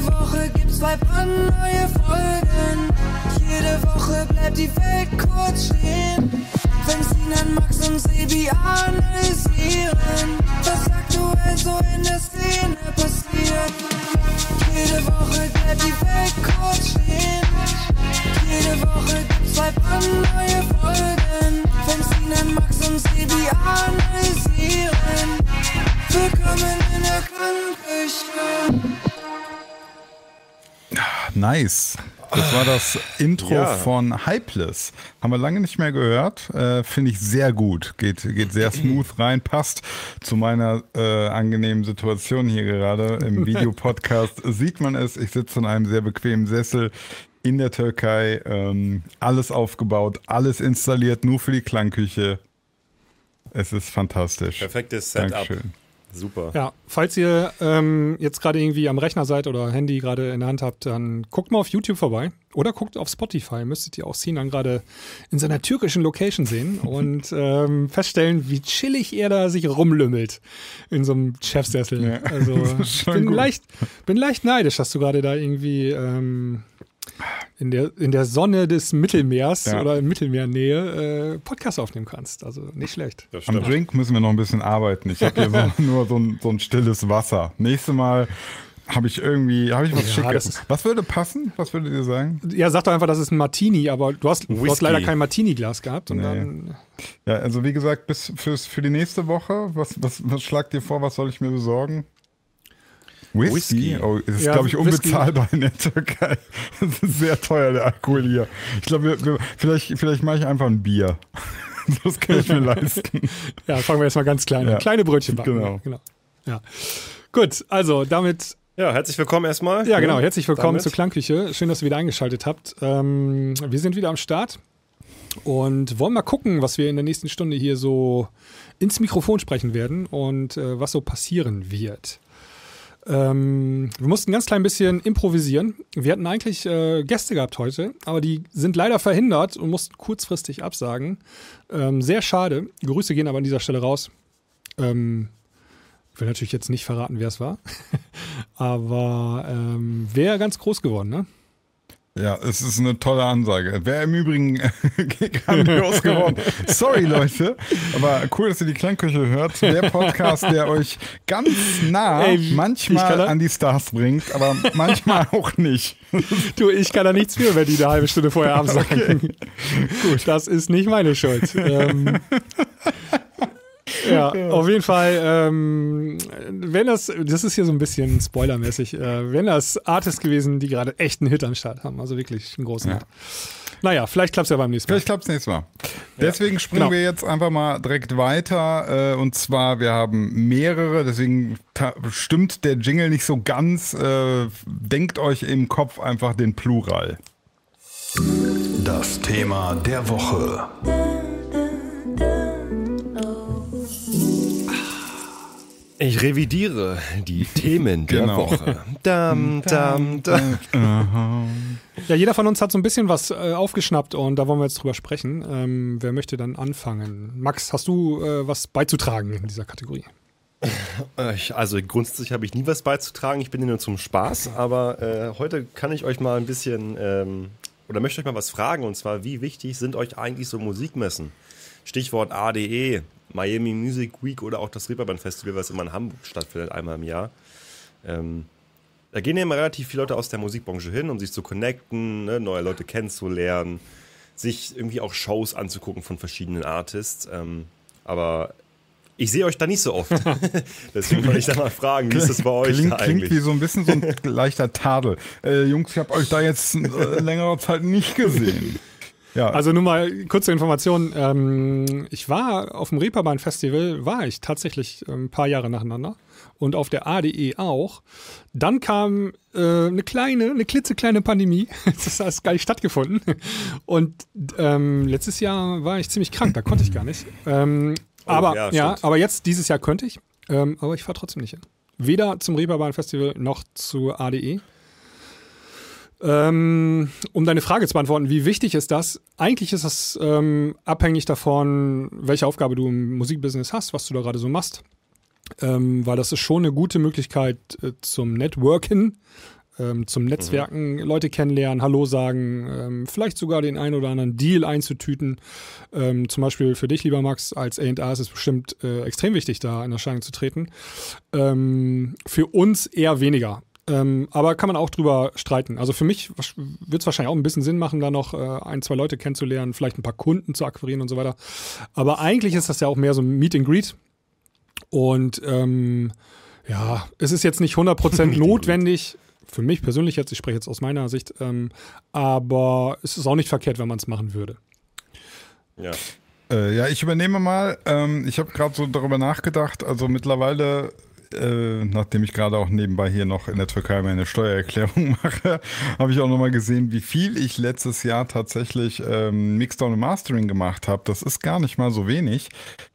Jede Woche gibt's zwei brandneue Folgen. Jede Woche bleibt die Welt kurz stehen. Wenn Sinan, Max und Sebi analysieren, was aktuell so in der Szene passiert. Jede Woche bleibt die Welt kurz stehen. Jede Woche gibt's zwei brandneue Folgen. Wenn Sinan, Max und Sebi analysieren, willkommen in der Krankenküche. Nice. Das war das Intro Ja. von Hypeless. Haben wir lange nicht mehr gehört. Äh, Finde ich sehr gut. Geht, geht sehr smooth rein. Passt zu meiner äh, angenehmen Situation hier gerade im Videopodcast. Sieht man es. Ich sitze in einem sehr bequemen Sessel in der Türkei. Ähm, alles aufgebaut, alles installiert, nur für die Klangküche. Es ist fantastisch. Perfektes Setup. Dankeschön. Super. Ja, falls ihr ähm, jetzt gerade irgendwie am Rechner seid oder Handy gerade in der Hand habt, dann guckt mal auf YouTube vorbei oder guckt auf Spotify. Müsstet ihr auch Sinan gerade in seiner türkischen Location sehen und ähm, feststellen, wie chillig er da sich rumlümmelt in so einem Chefsessel. Ja, Also ich bin gut. leicht, bin leicht neidisch, dass du gerade da irgendwie ähm, in, der, in der Sonne des Mittelmeers Ja. oder in Mittelmeernähe äh, Podcast aufnehmen kannst. Also nicht schlecht. Am. Drink müssen wir noch ein bisschen arbeiten. Ich habe hier so, nur so ein, so ein stilles Wasser. Nächstes Mal habe ich irgendwie, habe ich was Ja, Schickes. Was würde passen? Was würdet ihr sagen? Ja, sag doch einfach, das ist ein Martini, aber du hast, du hast leider kein Martini-Glas gehabt. Und Nee. dann, Ja, also wie gesagt, bis fürs, für die nächste Woche, was, was, was schlagt ihr vor, was soll ich mir besorgen? Whisky? Whisky. Oh, es ist, Ja, glaube ich, Whisky. unbezahlbar in der Türkei. Das ist sehr teuer, der Alkohol hier. Ich glaube, wir, wir, vielleicht, vielleicht mache ich einfach ein Bier. Das kann ich mir leisten. ja, fangen wir jetzt mal ganz klein an. Ja. Kleine Brötchen backen. Genau. Ja. Gut, also damit, Ja, herzlich willkommen erstmal. ja genau, herzlich willkommen damit. zur Klangküche. Schön, dass ihr wieder eingeschaltet habt. Ähm, wir sind wieder am Start und wollen mal gucken, was wir in der nächsten Stunde hier so ins Mikrofon sprechen werden und äh, was so passieren wird. Ähm, wir mussten ein ganz klein bisschen improvisieren. Wir hatten eigentlich äh, Gäste gehabt heute, aber die sind leider verhindert und mussten kurzfristig absagen. Ähm, sehr schade. Grüße gehen aber an dieser Stelle raus. Ähm, ich will natürlich jetzt nicht verraten, wer es war. aber ähm, wäre ganz groß geworden, ne? Ja, es ist eine tolle Ansage. Wäre im Übrigen grandios geworden. Sorry, Leute. Aber cool, dass ihr die Klangküche hört. Der Podcast, der euch ganz nah Ey, manchmal an die Stars bringt, aber manchmal auch nicht. Du, ich kann da nichts für, wenn die eine halbe Stunde vorher absagen. Gut. Das ist nicht meine Schuld. Ähm, ja, auf jeden Fall, ähm, wenn das, das ist hier so ein bisschen spoilermäßig, äh, wenn das Artists gewesen, die gerade echt einen Hit am Start haben, also wirklich einen großen Ja. Hit. Naja, vielleicht klappt es ja beim nächsten Mal. Vielleicht klappt es nächstes Mal. Deswegen springen genau. wir jetzt einfach mal direkt weiter. Äh, und zwar, wir haben mehrere, deswegen stimmt der Jingle nicht so ganz. Äh, denkt euch im Kopf einfach den Plural. Das Thema der Woche. Ich revidiere die Themen der Genau. Woche. Dam, dam, dam. Ja, jeder von uns hat so ein bisschen was äh, aufgeschnappt und da wollen wir jetzt drüber sprechen. Ähm, wer möchte dann anfangen? Max, hast du äh, was beizutragen in dieser Kategorie? Äh, ich- Also grundsätzlich habe ich nie was beizutragen. Ich bin hier nur zum Spaß. Aber äh, heute kann ich euch mal ein bisschen ähm, oder möchte euch mal was fragen. Und zwar, wie wichtig sind euch eigentlich so Musikmessen? Stichwort ADE, Miami Music Week oder auch das Reeperbahn Festival, was immer in Hamburg stattfindet, einmal im Jahr. Ähm, da gehen ja immer relativ viele Leute aus der Musikbranche hin, um sich zu connecten, ne, neue Leute kennenzulernen, sich irgendwie auch Shows anzugucken von verschiedenen Artists. Ähm, aber ich sehe euch da nicht so oft. Deswegen wollte ich da mal fragen, wie ist das bei euch Klingt, da klingt eigentlich? wie so ein bisschen so ein leichter Tadel. Äh, Jungs, ich habe euch da jetzt äh, längere Zeit nicht gesehen. Ja, Also nur mal kurze Information. Ähm, ich war auf dem Reeperbahn Festival, war ich tatsächlich ein paar Jahre nacheinander und auf der ADE auch. Dann kam äh, eine kleine, eine klitzekleine Pandemie. Das hat gar nicht stattgefunden. Und ähm, letztes Jahr war ich ziemlich krank, da konnte ich gar nicht. Ähm, Oh, aber ja, ja, aber jetzt dieses Jahr könnte ich. Ähm, aber ich fahre trotzdem nicht hin. Weder zum Reeperbahn Festival noch zur ADE. Ähm, um deine Frage zu beantworten, wie wichtig ist das? Eigentlich ist das ähm, abhängig davon, welche Aufgabe du im Musikbusiness hast, was du da gerade so machst. Ähm, weil das ist schon eine gute Möglichkeit äh, zum Networken. ähm, zum Netzwerken, Leute kennenlernen, Hallo sagen, ähm, vielleicht sogar den einen oder anderen Deal einzutüten. Ähm, zum Beispiel für dich, lieber Max, als A&A ist es bestimmt äh, extrem wichtig, da in Erscheinung zu treten. Für uns eher weniger. Ähm, aber kann man auch drüber streiten. Also für mich wird es wahrscheinlich auch ein bisschen Sinn machen, da noch äh, ein, zwei Leute kennenzulernen, vielleicht ein paar Kunden zu akquirieren und so weiter. Aber eigentlich ist das ja auch mehr so ein Meet and Greet. Und ähm, ja, es ist jetzt nicht 100% notwendig, für mich persönlich jetzt, ich spreche jetzt aus meiner Sicht, ähm, aber es ist auch nicht verkehrt, wenn man es machen würde. Ja. Äh, ja, ich übernehme mal. Ähm, ich habe gerade so darüber nachgedacht. Also mittlerweile äh, nachdem ich gerade auch nebenbei hier noch in der Türkei meine Steuererklärung mache, habe ich auch nochmal gesehen, wie viel ich letztes Jahr tatsächlich ähm, Mixdown und Mastering gemacht habe. Das ist gar nicht mal so wenig.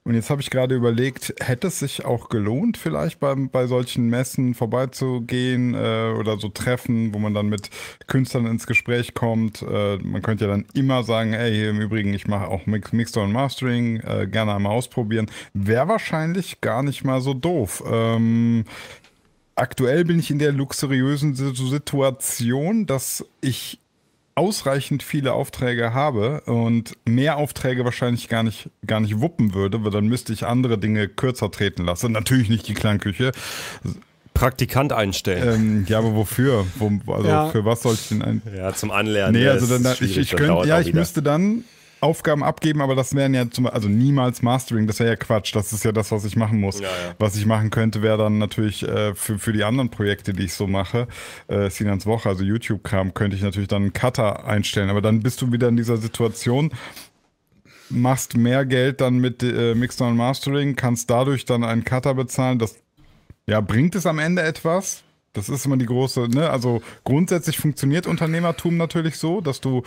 Und jetzt habe ich gerade überlegt, hätte es sich auch gelohnt, vielleicht bei, bei solchen Messen vorbeizugehen äh, oder so Treffen, wo man dann mit Künstlern ins Gespräch kommt. Äh, man könnte ja dann immer sagen, ey, im Übrigen, ich mache auch Mix, Mixdown und Mastering, äh, gerne einmal ausprobieren. Wäre wahrscheinlich gar nicht mal so doof. Ähm, aktuell bin ich in der luxuriösen Situation, dass ich ausreichend viele Aufträge habe und mehr Aufträge wahrscheinlich gar nicht, gar nicht wuppen würde, weil dann müsste ich andere Dinge kürzer treten lassen. Natürlich nicht die Klangküche. Praktikant einstellen. Ähm, ja, aber wofür? Wo, also ja. für was soll ich denn ein? Ja, zum Anlernen. Nee, also dann, ich, ich könnte, ja, ich müsste dann Aufgaben abgeben, aber das wären ja zum also niemals Mastering, das wäre ja Quatsch. Das ist ja das, was ich machen muss. Ja, ja. Was ich machen könnte, wäre dann natürlich äh, für, für die anderen Projekte, die ich so mache, äh, Sinans Woche, also YouTube-Kram, könnte ich natürlich dann einen Cutter einstellen. Aber dann bist du wieder in dieser Situation, machst mehr Geld dann mit äh, Mixdown und Mastering, kannst dadurch dann einen Cutter bezahlen. Das ja, bringt es am Ende etwas? Das ist immer die große, ne? Also grundsätzlich funktioniert Unternehmertum natürlich so, dass du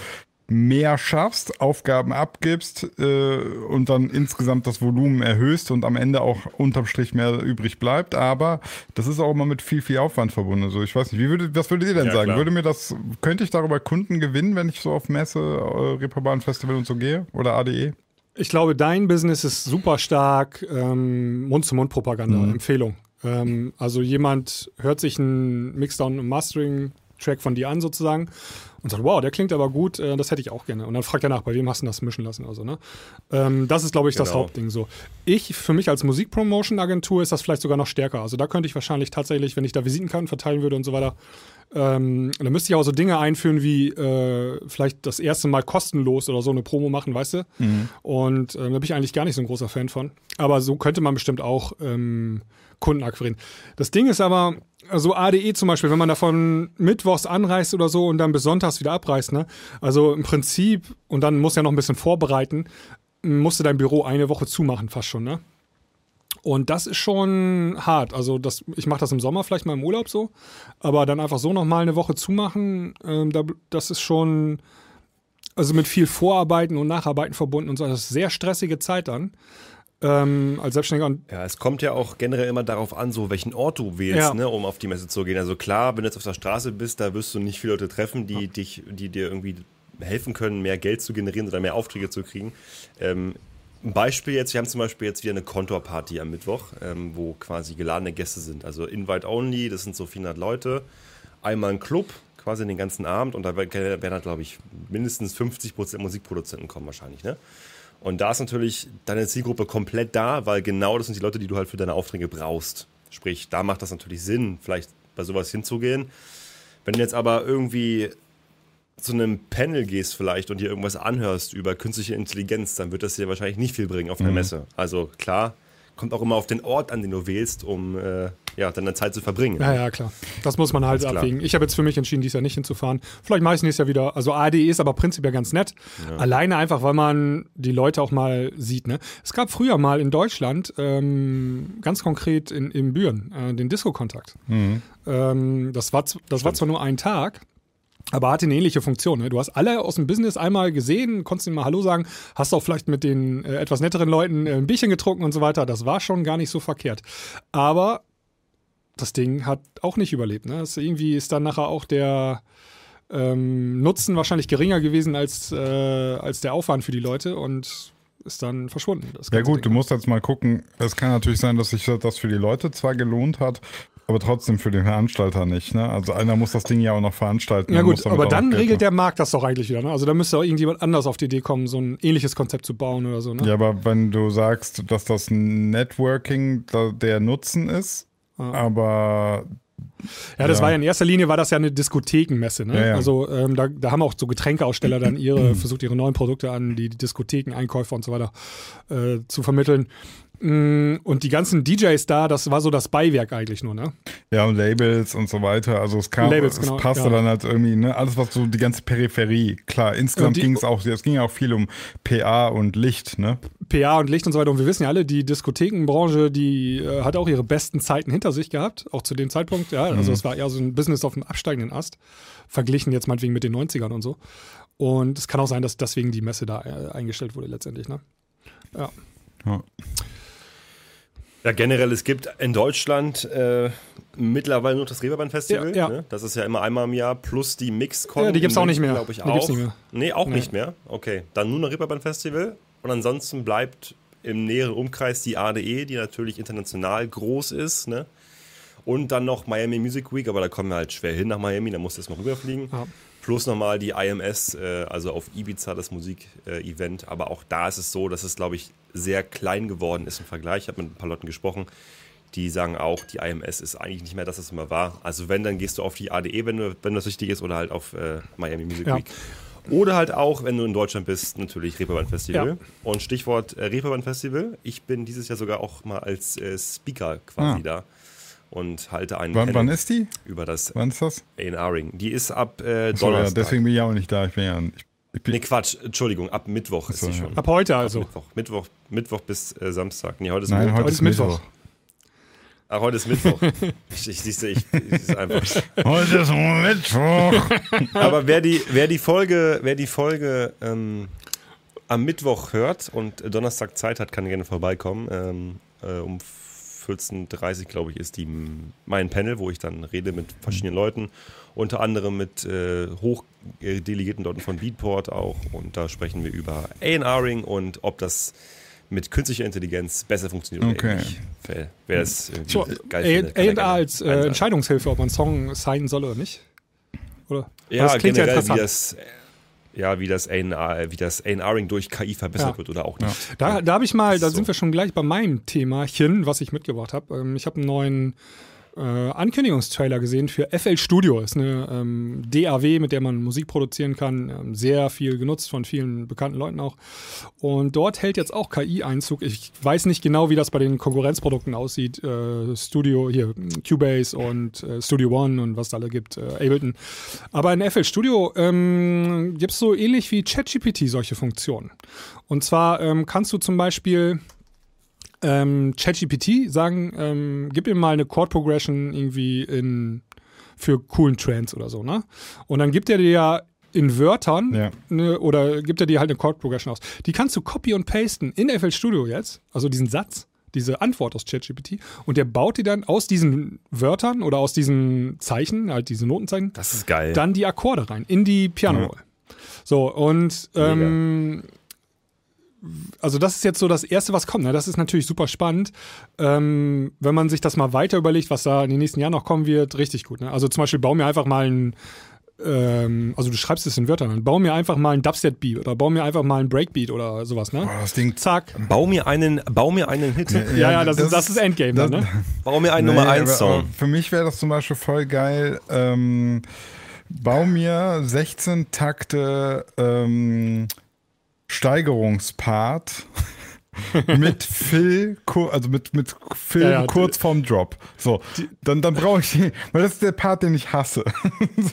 mehr schaffst, Aufgaben abgibst äh, und dann insgesamt das Volumen erhöhst und am Ende auch unterm Strich mehr übrig bleibt. Aber das ist auch immer mit viel, viel Aufwand verbunden. Also ich weiß nicht, wie würde, was würdet ihr denn ja, sagen? Klar. Würde mir das, könnte ich darüber Kunden gewinnen, wenn ich so auf Messe, äh, Reeperbahn Festival und so gehe? Oder ADE? Ich glaube, dein Business ist super stark ähm, Mund-zu-Mund-Propaganda, mhm. Empfehlung. Ähm, also jemand hört sich einen Mixdown- und Mastering-Track von dir an sozusagen und sagt, wow, der klingt aber gut, äh, das hätte ich auch gerne. Und dann fragt er nach, bei wem hast du das mischen lassen? Also, ne? Ähm, das ist, glaube ich, das genau. Hauptding so. Ich, für mich als Musikpromotion-Agentur ist das vielleicht sogar noch stärker. Also da könnte ich wahrscheinlich tatsächlich, wenn ich da Visitenkarten verteilen würde und so weiter, ähm, dann müsste ich auch so Dinge einführen wie äh, vielleicht das erste Mal kostenlos oder so eine Promo machen, weißt du? Mhm. Und äh, da bin ich eigentlich gar nicht so ein großer Fan von. Aber so könnte man bestimmt auch ähm, Kunden akquirieren. Das Ding ist aber, also ADE zum Beispiel, wenn man davon mittwochs anreist oder so und dann bis sonntags wieder abreist, ne? Also im Prinzip, und dann muss ja noch ein bisschen vorbereiten, musste dein Büro eine Woche zumachen, fast schon, ne? Und das ist schon hart. Also das, ich mache das im Sommer vielleicht mal im Urlaub so, aber dann einfach so nochmal eine Woche zumachen, ähm, da, das ist schon, also mit viel Vorarbeiten und Nacharbeiten verbunden und so. Das ist sehr stressige Zeit dann ähm, als Selbstständiger. ja, es kommt ja auch generell immer darauf an, so welchen Ort du wählst, ja. ne, um auf die Messe zu gehen. Also klar, wenn du jetzt auf der Straße bist, da wirst du nicht viele Leute treffen, die ja. dich, die dir irgendwie helfen können, mehr Geld zu generieren oder mehr Aufträge zu kriegen. Ähm, ein Beispiel jetzt, wir haben zum Beispiel jetzt wieder eine Kontorparty am Mittwoch, ähm, wo quasi geladene Gäste sind. Also Invite Only, das sind so 400 Leute. Einmal ein Club, quasi den ganzen Abend und da werden halt, glaube ich, mindestens 50% Musikproduzenten kommen wahrscheinlich, ne? Und da ist natürlich deine Zielgruppe komplett da, weil genau das sind die Leute, die du halt für deine Aufträge brauchst. Sprich, da macht das natürlich Sinn, vielleicht bei sowas hinzugehen. Wenn du jetzt aber irgendwie zu einem Panel gehst vielleicht und dir irgendwas anhörst über künstliche Intelligenz, dann wird das dir wahrscheinlich nicht viel bringen auf einer mhm. Messe. Also klar, kommt auch immer auf den Ort an, den du wählst, um äh, ja, deine Zeit zu verbringen. Ja, ja, klar. Das muss man halt abwägen. Ich habe jetzt für mich entschieden, dies Jahr nicht hinzufahren. Vielleicht mache ich es nächstes Jahr wieder. Also ADE ist aber prinzipiell ganz nett. Ja. Alleine einfach, weil man die Leute auch mal sieht. Ne? Es gab früher mal in Deutschland, ähm, ganz konkret in, in Büren, äh, den Disco-Kontakt. Mhm. Ähm, das, war, das war zwar nur ein Tag, aber hatte eine ähnliche Funktion. Ne? Du hast alle aus dem Business einmal gesehen, konntest ihnen mal Hallo sagen, hast auch vielleicht mit den äh, etwas netteren Leuten äh, ein Bierchen getrunken und so weiter. Das war schon gar nicht so verkehrt. Aber das Ding hat auch nicht überlebt. Ne? Das irgendwie ist dann nachher auch der ähm, Nutzen wahrscheinlich geringer gewesen als, äh, als der Aufwand für die Leute und ist dann verschwunden. ja gut, Ding. du musst jetzt mal gucken. Es kann natürlich sein, dass sich das für die Leute zwar gelohnt hat, aber trotzdem für den Veranstalter nicht. Ne? Also einer muss das Ding ja auch noch veranstalten. Ja gut, aber dann regelt machen. der Markt das doch eigentlich wieder. Ne? Also da müsste auch irgendjemand anders auf die Idee kommen, so ein ähnliches Konzept zu bauen oder so. Ne? Ja, aber wenn du sagst, dass das Networking der Nutzen ist, aber Ja, das Ja. war ja in erster Linie war das ja eine Diskothekenmesse. Ne? Ja, ja. Also ähm, da, da haben auch so Getränkeaussteller dann ihre versucht ihre neuen Produkte an die Diskotheken, Einkäufer und so weiter äh, zu vermitteln. Mm, Und die ganzen DJs da, das war so das Beiwerk eigentlich nur, ne? ja, und Labels und so weiter. Also es kam, Labels, es genau, passte ja. dann halt irgendwie, ne, alles was so die ganze Peripherie. Klar, insgesamt ging es auch, es ging ja auch viel um PA und Licht, ne? PA und Licht und so weiter. Und wir wissen ja alle, die Diskothekenbranche, die äh, hat auch ihre besten Zeiten hinter sich gehabt, auch zu dem Zeitpunkt. Ja, also es war eher so ein Business auf dem absteigenden Ast, verglichen jetzt meinetwegen mit den 90ern und so. Und es kann auch sein, dass deswegen die Messe da äh, eingestellt wurde letztendlich. Ne? Ja. Ja. Ja, generell, es gibt in Deutschland äh, mittlerweile nur das Reeperbahn Festival. Ja, ja. Ne? Das ist ja immer einmal im Jahr, plus die Mixcon. Ja, die gibt's in auch nicht mehr. Glaube ich Die auch. nicht mehr. Nee, auch Nee. nicht mehr. Okay, dann nur noch Reeperbahn Festival. Und ansonsten bleibt im näheren Umkreis die ADE, die natürlich international groß ist. Ne? Und dann noch Miami Music Week, aber da kommen wir halt schwer hin nach Miami, da musst du erstmal rüberfliegen. Ja. Plus nochmal die IMS, äh, also auf Ibiza, das Musikevent. aber auch da ist es so, dass es, glaube ich, sehr klein geworden ist im Vergleich. Ich habe mit ein paar Leuten gesprochen, die sagen auch, die IMS ist eigentlich nicht mehr das, was es immer war. Also wenn, dann gehst du auf die ADE, wenn, du, wenn das wichtig ist, oder halt auf äh, Miami Music Ja. Week. Oder halt auch, wenn du in Deutschland bist, natürlich Reeperbahn Festival. Ja. Und Stichwort äh, Reeperbahn Festival. Ich bin dieses Jahr sogar auch mal als äh, Speaker quasi Ah. da und halte einen Wann, wann ist die? über das Wann ist das? A&R-Ring. Die ist ab äh, So, ja, Donnerstag. deswegen bin ich auch nicht da. Ich bin ja, ich, ich bin, Nee, Quatsch, Entschuldigung, ab Mittwoch ist so, sie ja. schon. Ab heute also. Mittwoch, Mittwoch, Mittwoch bis äh, Samstag. Nee, heute ist nein, Montag. heute ist Mittwoch. Ach, heute ist Mittwoch. ich, ich, siehste, ich, ich ist einfach. Heute ist Mittwoch. Aber wer die, wer die Folge, wer die Folge ähm, am Mittwoch hört und Donnerstag Zeit hat, kann gerne vorbeikommen. Ähm, äh, um 14.30 Uhr, glaube ich, ist die, mein Panel, wo ich dann rede mit verschiedenen Leuten. Unter anderem mit äh, Hochdelegierten dort von Beatport auch. Und da sprechen wir über A&R-Ring und ob das mit künstlicher Intelligenz besser funktioniert oder Okay. eben nicht. Wer, irgendwie So, geil findet, A&R als äh. Entscheidungshilfe, ob man einen Song signen soll oder nicht. Oder? Ja, klingt ja generell, wie das, ja, wie das A&R, wie das A&Ring durch KI verbessert Ja. wird oder auch nicht. Da, da habe ich mal, da So. sind wir schon gleich bei meinem Themachen, was ich mitgebracht habe. Ähm, ich habe einen neuen äh, Ankündigungstrailer gesehen für FL Studio. Ist eine ähm, DAW, mit der man Musik produzieren kann. Ähm, sehr viel genutzt von vielen bekannten Leuten auch. Und dort hält jetzt auch KI Einzug. Ich weiß nicht genau, wie das bei den Konkurrenzprodukten aussieht. Äh, Studio, hier, Cubase und äh, Studio One und was da alle gibt, äh, Ableton. Aber in FL Studio ähm, gibt es so ähnlich wie ChatGPT solche Funktionen. Und zwar ähm, kannst du zum Beispiel ähm, ChatGPT sagen, ähm, gib mir mal eine Chord Progression irgendwie in für coolen Trends oder so, ne? Und dann gibt er dir ja in Wörtern Ja. ne, oder gibt er dir halt eine Chord Progression aus. Die kannst du copy und pasten in FL Studio jetzt, also diesen Satz, diese Antwort aus ChatGPT und der baut dir dann aus diesen Wörtern oder aus diesen Zeichen, halt diese Notenzeichen, Das ist geil. dann die Akkorde rein in die Piano Roll. So, und ähm, also das ist jetzt so das Erste, was kommt. Ne? Das ist natürlich super spannend. Ähm, wenn man sich das mal weiter überlegt, was da in den nächsten Jahren noch kommen wird, richtig gut. Ne? Also zum Beispiel, bau mir einfach mal ein, ähm, also du schreibst es in Wörtern an, bau mir einfach mal ein Dubstep-Beat oder bau mir einfach mal ein Breakbeat oder sowas. Ne? Boah, das Ding. Zack. Bau mir einen, bau mir einen Hit. Ja, ja, das, ist, das ist Endgame das- dann, ne? Bau mir einen Nee, Nummer aber- 1 Song. Für mich wäre das zum Beispiel voll geil. Ähm, bau mir 16 Takte ähm, Steigerungspart mit Phil, also mit, mit Phil Ja, ja, kurz vorm Drop. So, dann, dann brauche ich den, weil das ist der Part, den ich hasse.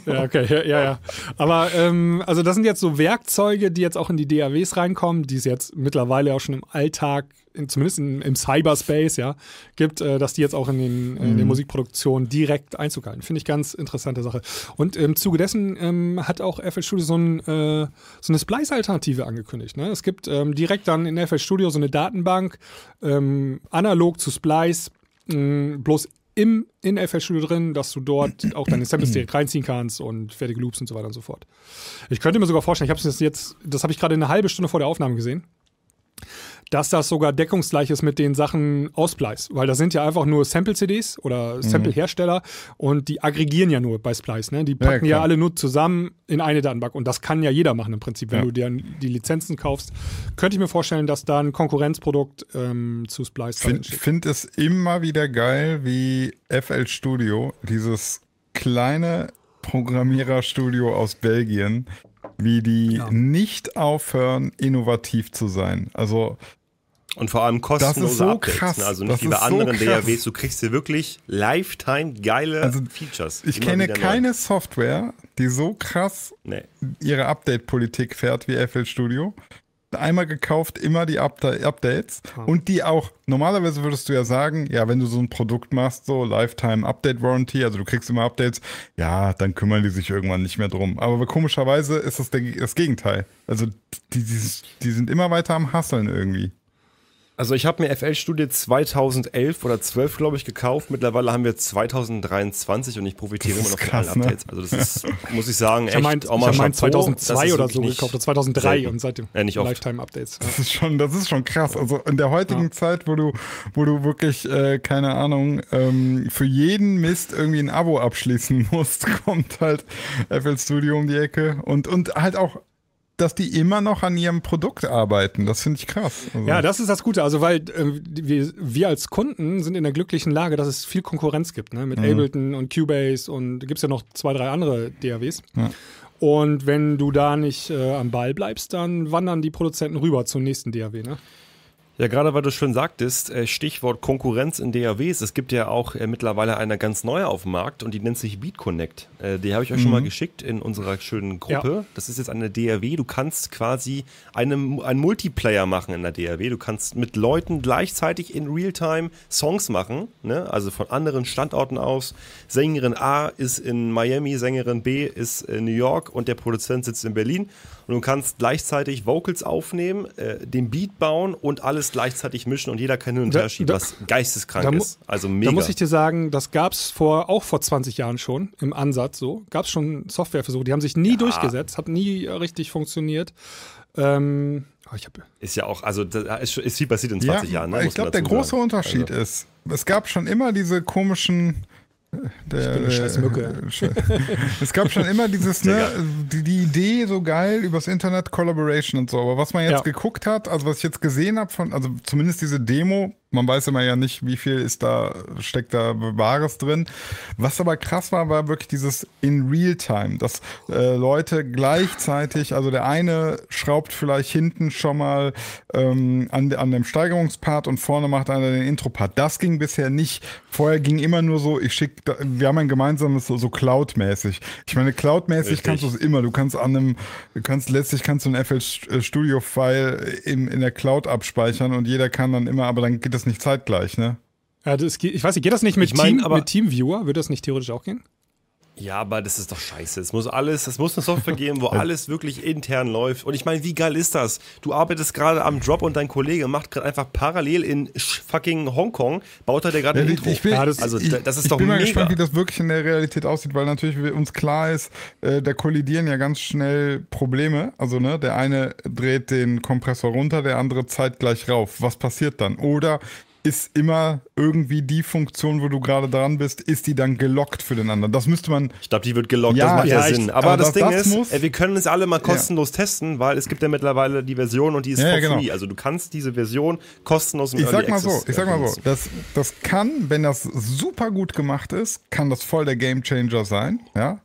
Ja, okay, ja, ja. ja. Aber ähm, also das sind jetzt so Werkzeuge, die jetzt auch in die DAWs reinkommen, die es jetzt mittlerweile auch schon im Alltag, in, zumindest in, im Cyberspace, ja, gibt, äh, dass die jetzt auch in den, in den Musikproduktionen direkt Einzug halten. Finde ich ganz interessante Sache. Und im Zuge dessen ähm, hat auch FL Studio so, ein, äh, so eine Splice-Alternative angekündigt. Ne? Es gibt ähm, direkt dann in FL Studio so eine Datenbank, ähm, analog zu Splice, mh, bloß im, in FL Studio drin, dass du dort auch deine Samples direkt reinziehen kannst und fertige Loops und so weiter und so fort. Ich könnte mir sogar vorstellen, ich habe es jetzt, das habe ich gerade eine halbe Stunde vor der Aufnahme gesehen, dass das sogar deckungsgleich ist mit den Sachen aus Splice. Weil das sind ja einfach nur Sample-CDs oder Sample-Hersteller und die aggregieren ja nur bei Splice. Ne? Die packen ja, klar. alle nur zusammen in eine Datenbank. Und das kann ja jeder machen im Prinzip, wenn Ja. du dir die Lizenzen kaufst. Könnte ich mir vorstellen, dass da ein Konkurrenzprodukt ähm, zu Splice Ich steht. finde es immer wieder geil, wie FL Studio, dieses kleine Programmiererstudio aus Belgien, wie die Ja. nicht aufhören, innovativ zu sein. Also Und vor allem Das ist kostenlose so Updates. krass. Ne? Also Das nicht wie bei so anderen krass. DAWs, du kriegst hier wirklich Lifetime geile Also, Features. ich kenne wieder neu. keine Software, die so krass Nee. ihre Update-Politik fährt wie FL Studio. Einmal gekauft, immer die Upda Updates und die auch, normalerweise würdest du ja sagen, ja, wenn du so ein Produkt machst, so Lifetime Update Warranty, also du kriegst immer Updates, ja, dann kümmern die sich irgendwann nicht mehr drum. Aber komischerweise ist das der, das Gegenteil. Also die, die, die sind immer weiter am Hasseln irgendwie. Also ich habe mir FL Studio 2011 oder 12, glaube ich, gekauft. Mittlerweile haben wir 2023 und ich profitiere immer noch krass, von allen ne? Updates. Also das ist, muss ich sagen, Ich echt habe meinen auch mal ich mein Chapeau. 2002 Das ist oder so gekauft, oder 2003 selten. und seitdem Ja, nicht oft. Lifetime-Updates. Ja. Das ist schon, das ist schon krass. Also in der heutigen Zeit, wo du, wo du wirklich, äh, keine Ahnung, ähm, für jeden Mist irgendwie ein Abo abschließen musst, kommt halt FL Studio um die Ecke und, und halt auch, dass die immer noch an ihrem Produkt arbeiten. Das finde ich krass. Also, Ja, das ist das Gute. Also, weil äh, wir, wir als Kunden sind in der glücklichen Lage, dass es viel Konkurrenz gibt, ne? Mit Ableton und Cubase und gibt es ja noch zwei, drei andere DAWs. Ja. Und wenn du da nicht äh, am Ball bleibst, dann wandern die Produzenten rüber zum nächsten DAW, ne? Ja, gerade weil du schon sagtest, äh, Stichwort Konkurrenz in DAWs. Es gibt ja auch äh, mittlerweile eine ganz neue auf dem Markt und die nennt sich Beat Connect. Äh, Die habe ich euch schon mal geschickt in unserer schönen Gruppe. Ja. Das ist jetzt eine DAW. Du kannst quasi eine, einen Multiplayer machen in der DAW. Du kannst mit Leuten gleichzeitig in Realtime Songs machen, ne? also von anderen Standorten aus. Sängerin A ist in Miami, Sängerin B ist in New York und der Produzent sitzt in Berlin. Und du kannst gleichzeitig Vocals aufnehmen, äh, den Beat bauen und alles gleichzeitig mischen und jeder kann hin und her schieben, was geisteskrank da ist. Also mega. Da muss ich dir sagen, das gab es vor, auch vor 20 Jahren schon im Ansatz so. Gab es schon Softwareversuche, die haben sich nie durchgesetzt, hat nie äh, richtig funktioniert. Ähm, oh, ich hab, ist ja auch, also ist, ist viel passiert in Ja, 20 Jahren. Ne? ich glaube, der große sagen. Unterschied Also, ist, es gab schon immer diese komischen. Äh, Der, bin eine scheiß Mücke. äh, es gab schon immer dieses, ne, die, die Idee so geil übers Internet Collaboration und so. Aber was man jetzt Ja. geguckt hat, also was ich jetzt gesehen habe von, also zumindest diese Demo, man weiß immer ja nicht, wie viel ist da, steckt da Wahres drin. Was aber krass war, war wirklich dieses in Real Time, dass äh, Leute gleichzeitig, also der eine schraubt vielleicht hinten schon mal ähm, an, an dem Steigerungspart und vorne macht einer den Intro-Part. Das ging bisher nicht. Vorher ging immer nur so, ich schicke, wir haben ein gemeinsames so, so Cloud-mäßig. Ich meine, Cloud-mäßig kannst du es immer. Du kannst an einem, du kannst letztlich kannst du ein FL Studio File in, in der Cloud abspeichern und jeder kann dann immer, aber dann geht das nicht zeitgleich, ne? ja, das, ich weiß nicht, geht das nicht mit, Ich mein, Team, aber- mit Teamviewer? Würde das nicht theoretisch auch gehen? Ja, aber das ist doch scheiße. Es muss alles, es muss eine Software geben, wo alles wirklich intern läuft. Und ich meine, wie geil ist das? Du arbeitest gerade am Drop und dein Kollege macht gerade einfach parallel in fucking Hongkong, baut er dir gerade ein Ja, Intro. ich, bin, also, ich, das ist ich doch bin mal mega. gespannt, wie das wirklich in der Realität aussieht, weil natürlich uns klar ist, äh, da kollidieren ja ganz schnell Probleme. Also, ne, der eine dreht den Kompressor runter, der andere zeitgleich rauf. Was passiert dann? Oder ist immer irgendwie die Funktion, wo du gerade dran bist, ist die dann gelockt für den anderen? Das müsste man. Ich glaube, die wird gelockt, Ja, das macht ja, ja, Sinn. Aber, aber das das- Ding das ist, muss- äh, wir können es alle mal kostenlos testen, weil es gibt ja mittlerweile die Version und die ist Ja, for ja, genau. free. Also du kannst diese Version kostenlos im Ich Early sag mal so, Access, ich sag mal so, das, das kann, wenn das super gut gemacht ist, kann das voll der Gamechanger sein, ja.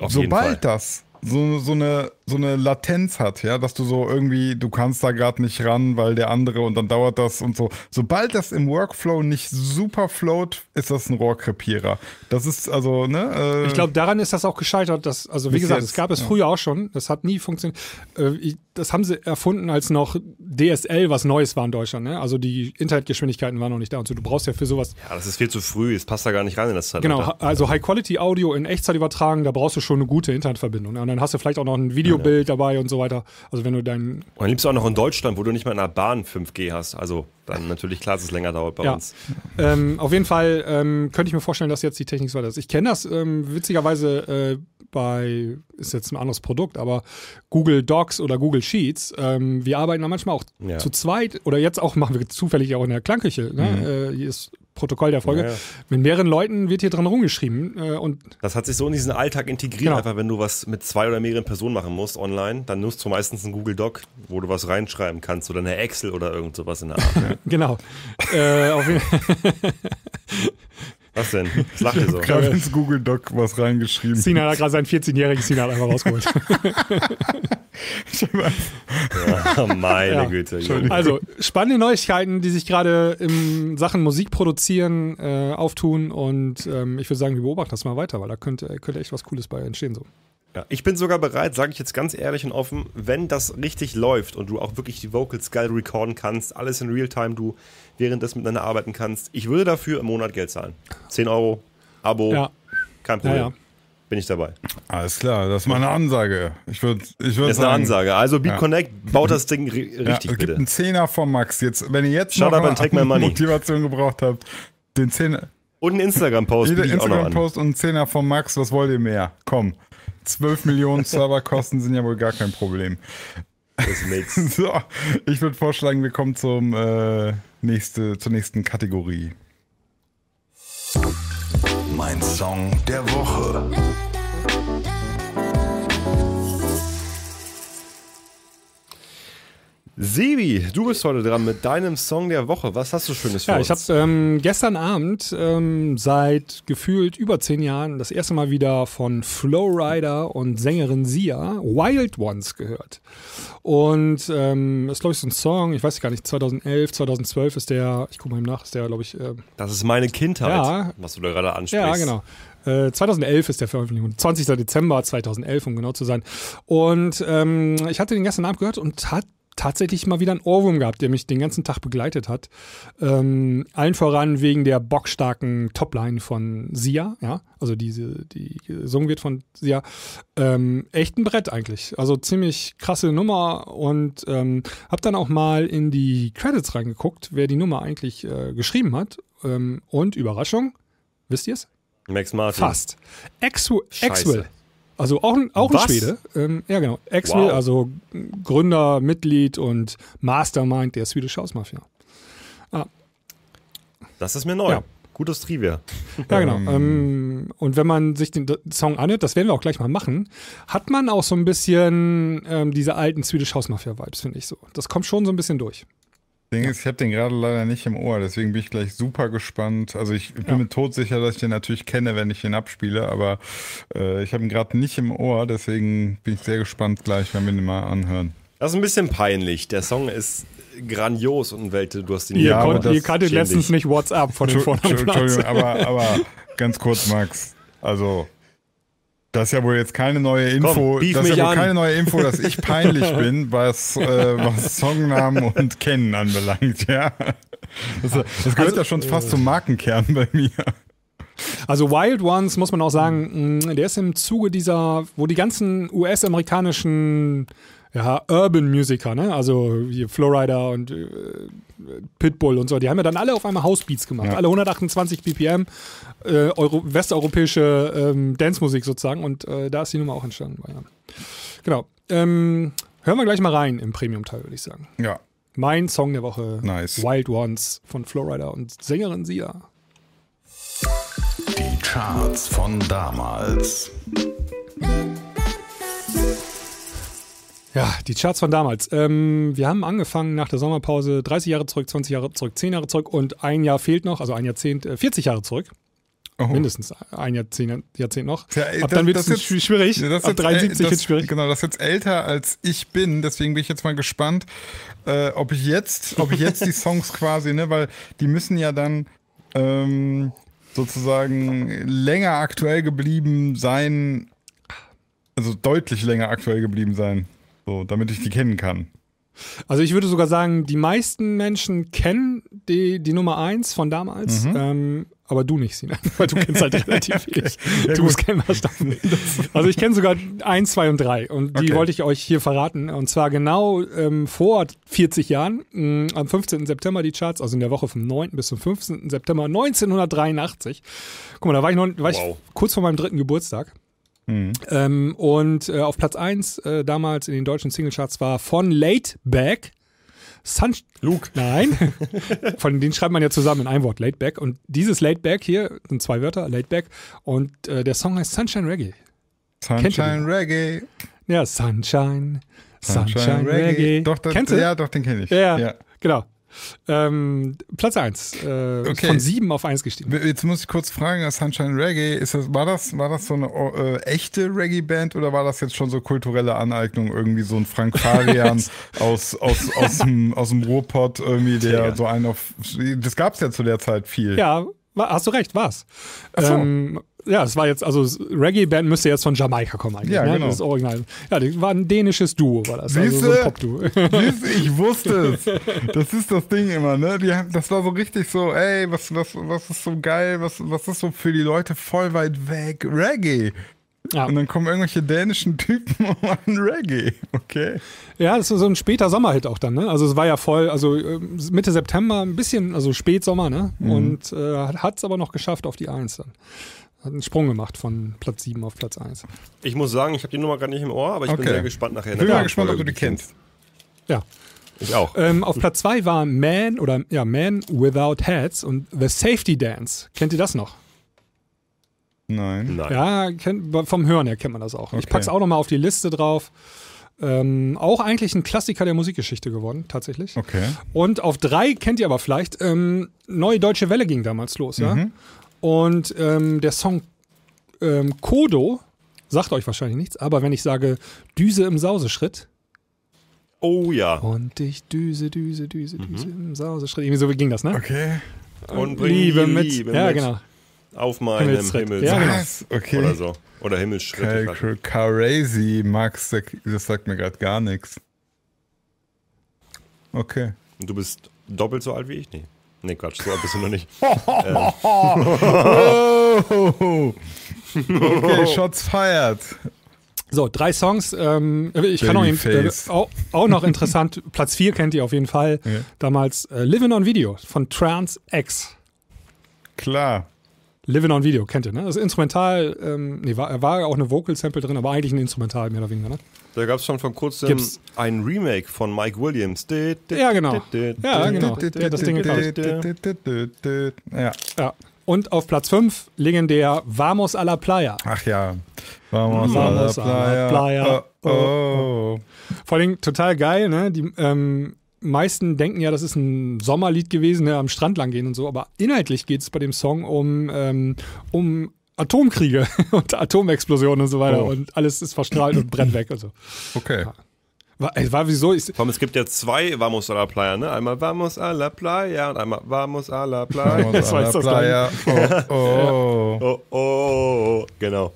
Auf jeden Fall. Sobald das so, so, eine, so eine Latenz hat, ja, dass du so irgendwie, du kannst da gerade nicht ran, weil der andere und dann dauert das und so. Sobald das im Workflow nicht super float, ist das ein Rohrkrepierer. Das ist also, ne? Äh, Ich glaube, daran ist das auch gescheitert. Dass, also, wie gesagt, jetzt, es gab es ja. früher auch schon. Das hat nie funktioniert. Äh, das haben sie erfunden, als noch DSL was Neues war in Deutschland. Ne? Also, die Internetgeschwindigkeiten waren noch nicht da. Und so, du brauchst ja für sowas. Ja, das ist viel zu früh, es passt da gar nicht rein in das Zeitalter. Genau, also High-Quality-Audio in Echtzeit übertragen, da brauchst du schon eine gute Internetverbindung. ne? Und dann hast du vielleicht auch noch ein Videobild dabei und so weiter. Also, wenn du dein. Und dann liebst du auch noch in Deutschland, wo du nicht mal in der Bahn 5G hast. Also dann natürlich klar, dass es länger dauert bei Ja. uns. Ähm, auf jeden Fall ähm, könnte ich mir vorstellen, dass jetzt die Technik so weiter ist. Ich kenne das ähm, witzigerweise äh, bei, ist jetzt ein anderes Produkt, aber Google Docs oder Google Sheets, ähm, wir arbeiten da manchmal auch Ja. zu zweit oder jetzt auch machen wir zufällig auch in der Klangküche. Ne? Äh, hier ist Protokoll der Folge. Ja, ja. Mit mehreren Leuten wird hier dran rumgeschrieben äh, und Das hat sich so in diesen Alltag integriert, Genau. einfach wenn du was mit zwei oder mehreren Personen machen musst online, dann nutzt du meistens einen Google Doc, wo du was reinschreiben kannst oder eine Excel oder irgend sowas in der Art. genau. äh, auf jeden Was denn? Was lacht ihr so? Gerade ins Google Doc was reingeschrieben. Sina hat gerade seinen 14-jährigen Sina einfach rausgeholt. Ja, meine Ja. Güte. Also spannende Neuigkeiten, die sich gerade in Sachen Musik produzieren, äh, auftun und ähm, ich würde sagen, wir beobachten das mal weiter, weil da könnte, könnte echt was Cooles bei entstehen. So. Ja, ich bin sogar bereit, sage ich jetzt ganz ehrlich und offen, wenn das richtig läuft und du auch wirklich die Vocals geil recorden kannst, alles in Realtime, du währenddessen miteinander arbeiten kannst, ich würde dafür im Monat Geld zahlen. 10 Euro, Abo, Ja, kein ja, Problem. ja. Bin ich dabei. Alles klar, das ist mal eine Ansage. Ich würde ich würd Das ist eine Ansage. Also Beat Ja. Connect, baut das Ding ri- Ja, richtig es gibt bitte. einen Zehner von Max. Jetzt, wenn ihr jetzt Shut noch money. Motivation gebraucht habt, den Zehner, Und einen Instagram-Post jeder. Instagram-Post und einen Zehner von Max, was wollt ihr mehr? Komm, 12 Millionen Serverkosten sind ja wohl gar kein Problem. Das Mix. So, ich würde vorschlagen, wir kommen zum, äh, nächste, zur nächsten Kategorie. Mein Song der Woche. Sebi, du bist heute dran mit deinem Song der Woche. Was hast du Schönes für Ja, uns? ich habe ähm, gestern Abend ähm, seit gefühlt über zehn Jahren das erste Mal wieder von Flowrider und Sängerin Sia Wild Ones gehört. Und ähm, ist, glaube ich, so ein Song, ich weiß gar nicht, 2011, 2012 ist der, ich gucke mal eben nach, ist der, glaube ich, ähm, das ist meine Kindheit, Ja. was du da gerade ansprichst. Ja, genau. Äh, 2011 ist der Veröffentlichung. 20. Dezember 2011, um genau zu sein. Und ähm, ich hatte den gestern Abend gehört und hat tatsächlich mal wieder einen Ohrwurm gehabt, der mich den ganzen Tag begleitet hat. Ähm, allen voran wegen der bockstarken Topline von Sia, ja, also diese, die gesungen wird von Sia. Ähm, echt ein Brett eigentlich. Also ziemlich krasse Nummer und ähm, hab dann auch mal in die Credits reingeguckt, wer die Nummer eigentlich äh, geschrieben hat. Ähm, und Überraschung, wisst ihr es? Max Martin. Fast. Axwell. Also auch, ein- auch ein? Schwede. Ähm, ja, genau. Axwell, Wow. also Gründer, Mitglied und Mastermind der Swedish House Mafia. Das ist mir neu. Ja. Gutes Trivia. Ja, genau. Ähm, und wenn man sich den Song anhört, das werden wir auch gleich mal machen, hat man auch so ein bisschen ähm, diese alten Swedish House Mafia Vibes, finde ich so. Das kommt schon so ein bisschen durch. Ding ist, ich habe den gerade leider nicht im Ohr, deswegen bin ich gleich super gespannt. Also ich bin Ja. mir todsicher, dass ich den natürlich kenne, wenn ich ihn abspiele, aber äh, ich habe ihn gerade nicht im Ohr, deswegen bin ich sehr gespannt gleich, wenn wir ihn mal anhören. Das ist ein bisschen peinlich. Der Song ist grandios und Welte, du hast ihn Ja, aber konnt, ihr kanntet letztens nicht WhatsApp von den Vorderplatz. Entschuldigung, aber, aber ganz kurz, Max. Also, das ist ja wohl jetzt keine neue Info. Komm, das ist ja wohl an. keine neue Info, dass ich peinlich bin, was, äh, was Songnamen und Kennen anbelangt, ja. Das, das gehört ja schon fast zum Markenkern bei mir. Also Wild Ones muss man auch sagen, mh, der ist im Zuge dieser, wo die ganzen US-amerikanischen ja, Urban Musiker, ne? also hier Flowrider und äh, Pitbull und so, die haben ja dann alle auf einmal Housebeats gemacht, Ja. alle 128 BPM, äh, Euro, westeuropäische ähm, Dance-Musik sozusagen und äh, da ist die Nummer auch entstanden. Ja. Genau. Ähm, hören wir gleich mal rein im Premium-Teil, würde ich sagen. Ja, Mein Song der Woche, Nice. Wild Ones von Flowrider und Sängerin Sia. Die Charts von damals. Ja, die Charts von damals. Ähm, wir haben angefangen nach der Sommerpause 30 Jahre zurück, 20 Jahre zurück, 10 Jahre zurück und ein Jahr fehlt noch, also ein Jahrzehnt, äh, 40 Jahre zurück. Oh. Mindestens ein Jahrzehnt, Jahrzehnt noch. Ja, ey, Ab das- dann wird es schwierig. Das Ab jetzt 73 äl- wird es schwierig. Genau, das ist jetzt älter als ich bin, deswegen bin ich jetzt mal gespannt, äh, ob ich jetzt, ob ich jetzt die Songs quasi, ne, weil die müssen ja dann ähm, sozusagen länger aktuell geblieben sein, also deutlich länger aktuell geblieben sein, so, damit ich die kennen kann. Also ich würde sogar sagen, die meisten Menschen kennen die, die Nummer 1 von damals, Mhm. ähm, aber du nicht, Sinan, weil du kennst halt relativ wenig. Ja, du bist kein Maßstab. Also ich kenne sogar 1, 2 und 3 und die Okay. wollte ich euch hier verraten und zwar genau ähm, vor 40 Jahren, mh, am 15. September die Charts, also in der Woche vom 9. bis zum 15. September 1983. Guck mal, da war ich, noch, war ich Wow. kurz vor meinem dritten Geburtstag. Ähm, und äh, auf Platz 1 äh, damals in den deutschen Singlecharts war von Late Back. Sun Luke. Nein. von denen schreibt man ja zusammen in einem Wort, Late Back. Und dieses Late Back hier sind zwei Wörter, Late Back. Und äh, der Song heißt Sunshine Reggae. Sunshine? Reggae. Ja, Sunshine, Sunshine, Reggae. Doch, das, Kennst du? Ja, doch, den kenne ich. Ja, ja. genau. Ähm, Platz 1. Äh, Okay. Von 7 auf 1 gestiegen. Jetzt muss ich kurz fragen, das Sunshine Reggae, ist das, war, das, war das so eine äh, echte Reggae-Band oder war das jetzt schon so kulturelle Aneignung, irgendwie so ein Frank Farian aus, aus, aus, dem, aus dem Ruhrpott, irgendwie, der Ja. so einen auf. Das gab es ja zu der Zeit viel. Ja, hast du recht, war's. so. Ähm, ja, es war jetzt, also Reggae-Band müsste jetzt von Jamaika kommen eigentlich. Ja, ne? genau. Das ist original. Ja, die war ein dänisches Duo, war das. Also so Siehste? Pop-Duo. Ich wusste es. Das ist das Ding immer, ne? Die das war so richtig so, ey, was, was, was ist so geil, was, was ist so für die Leute voll weit weg? Reggae. Ja. Und dann kommen irgendwelche dänischen Typen und machen Reggae. Okay. ja, das ist so ein später Sommerhit auch dann, ne? Also es war ja voll, also ähm, Mitte September, ein bisschen, also Spätsommer, ne? Mhm. Und äh, hat es aber noch geschafft auf die 1 dann. Hat einen Sprung gemacht von Platz 7 auf Platz 1. Ich muss sagen, ich habe die Nummer gerade nicht im Ohr, aber ich bin Okay. sehr gespannt nachher. in Bin mal gespannt, ob du die kennst. Ja. Ich auch. Ähm, auf Platz 2 war Man oder ja, Man Without Hats und The Safety Dance. Kennt ihr das noch? Nein. Nein. Ja, kennt, vom Hören her kennt man das auch. Ich Okay. pack's auch nochmal auf die Liste drauf. Ähm, auch eigentlich ein Klassiker der Musikgeschichte geworden, tatsächlich. Okay. Und auf drei kennt ihr aber vielleicht, ähm, Neue Deutsche Welle ging damals los, ja. Mhm. Und ähm, der Song ähm, Kodo sagt euch wahrscheinlich nichts, aber wenn ich sage Düse im Sauseschritt Oh ja. und ich düse, düse, düse, düse im Sauseschritt, irgendwie so ging das, ne? Okay. Und bring Liebe die mit, Liebe ja mit genau. auf meinem Himmelsritt. Himmel. Ja, genau. Was? Okay. Oder so. Oder Himmelsschritt. Crazy, Max, das sagt mir gerade gar nichts. Okay. Und du bist doppelt so alt wie ich? Nee. Nee, Quatsch, so alt bist du noch nicht. Oh. Okay, Shots fired. So, drei Songs. Ähm, ich kann noch, äh, auch, auch noch interessant. Platz 4 kennt ihr auf jeden Fall. Ja. Damals äh, Living on Video von Trans X. Klar. Living on Video, kennt ihr, ne? Das ist Instrumental, ähm, nee, war, war auch eine Vocal-Sample drin, aber eigentlich ein Instrumental mehr oder weniger, ne? Da gab es schon vor kurzem Gibt's. ein Remake von Mike Williams. Ja, genau. Ja, genau. Der das Ding gekauft. Ja. Ja. Und auf Platz 5 legendär Vamos a la Playa. Ach ja. Vamos, Vamos a a la la playa. playa. Oh, oh. Vor allem total geil, ne? Die ähm, meisten denken ja, das ist ein Sommerlied gewesen, ne? am Strand lang gehen und so, aber inhaltlich geht es bei dem Song um, ähm, um Atomkriege und Atomexplosionen und so weiter Oh. und alles ist verstrahlt und brennt weg. Also. Okay. War, ey, war wieso? Ich, es gibt ja zwei Vamos a la Playa, ne? Einmal Vamos a la Playa und einmal Vamos a la Playa. Vamos Das a war la playa. Oh, oh. Oh, oh, oh, genau.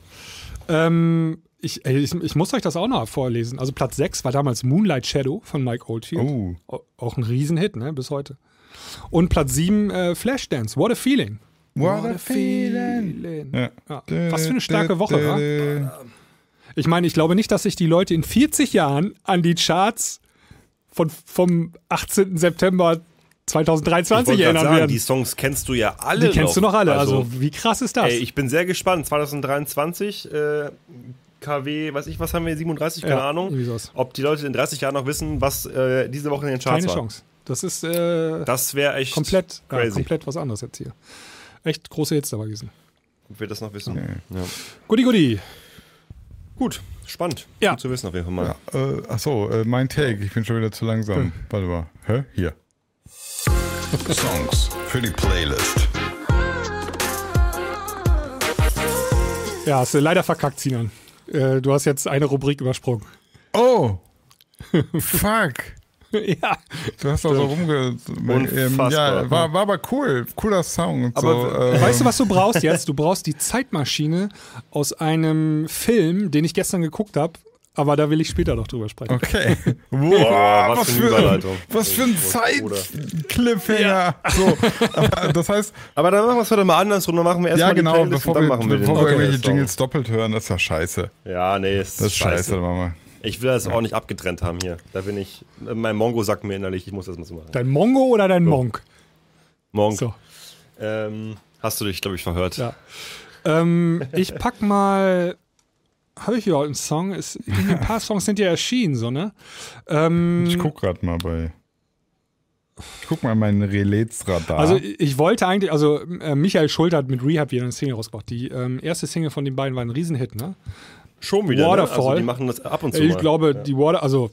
ähm, ich, ich, ich muss euch das auch noch vorlesen. Also Platz 6 war damals Moonlight Shadow von Mike Oldfield. Oh. Au- Auch ein Riesenhit, ne? Bis heute. Und Platz 7 äh, Flashdance, What a Feeling. What a feeling. Ja. Ja. Was für eine starke Woche, wa? Ich meine, ich glaube nicht, dass sich die Leute in 40 Jahren an die Charts von, vom 18. September Ich 2023 wollte gerade erinnern sagen, werden. die Die, Songs kennst du ja alle kennst du noch alle. Also, Also, wie krass ist das? ey, ich bin sehr gespannt. 2023, äh, KW, weiß ich, was haben wir, 37, keine Ja, Ahnung. Ob die Leute in 30 Jahren noch wissen, was äh, diese Woche in den Charts Keine war. Chance. Das ist äh, Das wäre echt komplett, ja, crazy. komplett was anderes jetzt hier. Echt große Hits dabei gewesen. Ob wir das noch wissen. Ja. Guti, guti. Gut, spannend. Ja. Gut zu wissen auf jeden Fall mal. Äh, achso, äh, mein Take. Ich bin schon wieder zu langsam. Warte mal. Hä? Hier. Songs für die Playlist. Ja, hast du leider verkackt, Sinan. Äh, du hast jetzt eine Rubrik übersprungen. Oh! Fuck! ja. Du hast da so rumge... Ähm, Unfassbar. ja, war, war aber cool. Cooler Song. Und Aber so, äh, Weißt du, was du brauchst jetzt? Du brauchst die Zeitmaschine aus einem Film, den ich gestern geguckt habe, aber da will ich später noch drüber sprechen. Okay. Wow, Boah, was für eine Überleitung. Was für ein Bruder. Zeit-Cliffhanger. So, aber das heißt, Aber dann machen wir es heute mal andersrum. Dann machen wir erstmal ja genau, die Playlist bevor und dann wir, machen wir bevor den wir irgendwelche Song. Jingles doppelt hören, das ist ja scheiße. Ja, nee, ist Das ist scheiße, Mama. Ich will das auch nicht abgetrennt haben hier. Da bin ich. Mein Mongo sagt mir innerlich, ich muss das mal so machen. Dein Mongo oder dein Monk? Monk. So. Ähm, hast du dich, glaube ich, verhört. Ja. Ähm, ich pack mal habe ich überhaupt einen Song? Ist, ein paar Songs sind ja erschienen, so, ne? Ähm, Ich guck gerade mal bei. Ich guck mal mein Relais-Radar. Also ich wollte eigentlich, also äh, Michael Schulter hat mit Rehab wieder eine Single rausgebracht. Die ähm, erste Single von den beiden war ein Riesenhit, ne? Schon wieder. Waterfall. Ne? Also die machen das ab und zu. Ich mal. glaube, die Water, also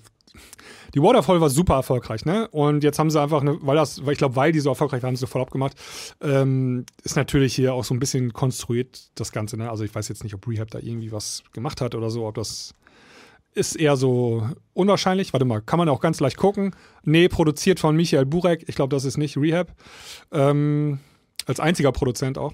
die Waterfall war super erfolgreich, ne? Und jetzt haben sie einfach, eine, weil das, weil ich glaube, weil die so erfolgreich waren, haben sie so voll abgemacht. Ähm, ist natürlich hier auch so ein bisschen konstruiert, das Ganze, ne? Also ich weiß jetzt nicht, ob Rehab da irgendwie was gemacht hat oder so, ob das ist eher so unwahrscheinlich. Warte mal, kann man auch ganz leicht gucken. Nee, produziert von Michael Burek. Ich glaube, das ist nicht Rehab. Ähm, als einziger Produzent auch.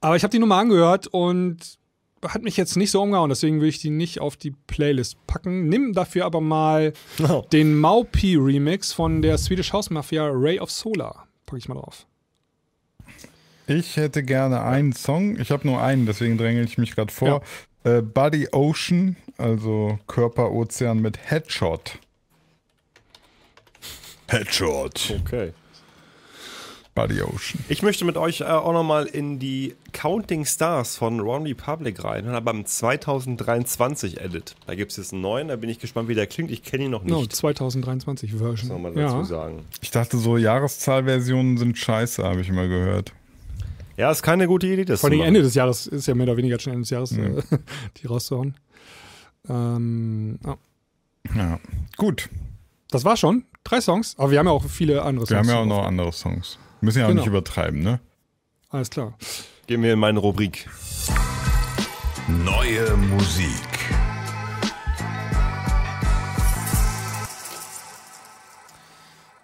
Aber ich habe die Nummer angehört und hat mich jetzt nicht so umgehauen, deswegen will ich die nicht auf die Playlist packen. Nimm dafür aber mal Oh. den Maupi Remix von der Swedish House Mafia Ray of Solar. Packe ich mal drauf. Ich hätte gerne einen Song. Ich habe nur einen, deswegen dränge ich mich gerade vor. Äh, Buddy Ocean, also Körperozean mit Headshot. Headshot. Okay. Buddy Ocean. Ich möchte mit euch äh, auch nochmal in die Counting Stars von Ron Republic rein. Und beim 2023 Edit. Da gibt es jetzt einen neuen, da bin ich gespannt, wie der klingt. Ich kenne ihn noch No, nicht. 2023 Version. Soll man dazu ja. sagen. Ich dachte so, Jahreszahlversionen sind scheiße, habe ich immer gehört. Ja, ist keine gute Idee, das Vor allem. Ende des Jahres ist ja mehr oder weniger schon Ende des Jahres, äh, die rauszuhauen. Ähm, ah. Ja. Gut. Das war schon. Drei Songs. Aber wir haben ja auch viele andere Wir Songs. haben ja auch noch andere Songs. Müssen ja auch Genau. nicht übertreiben, ne? Alles klar. Gehen wir in meine Rubrik. Neue Musik.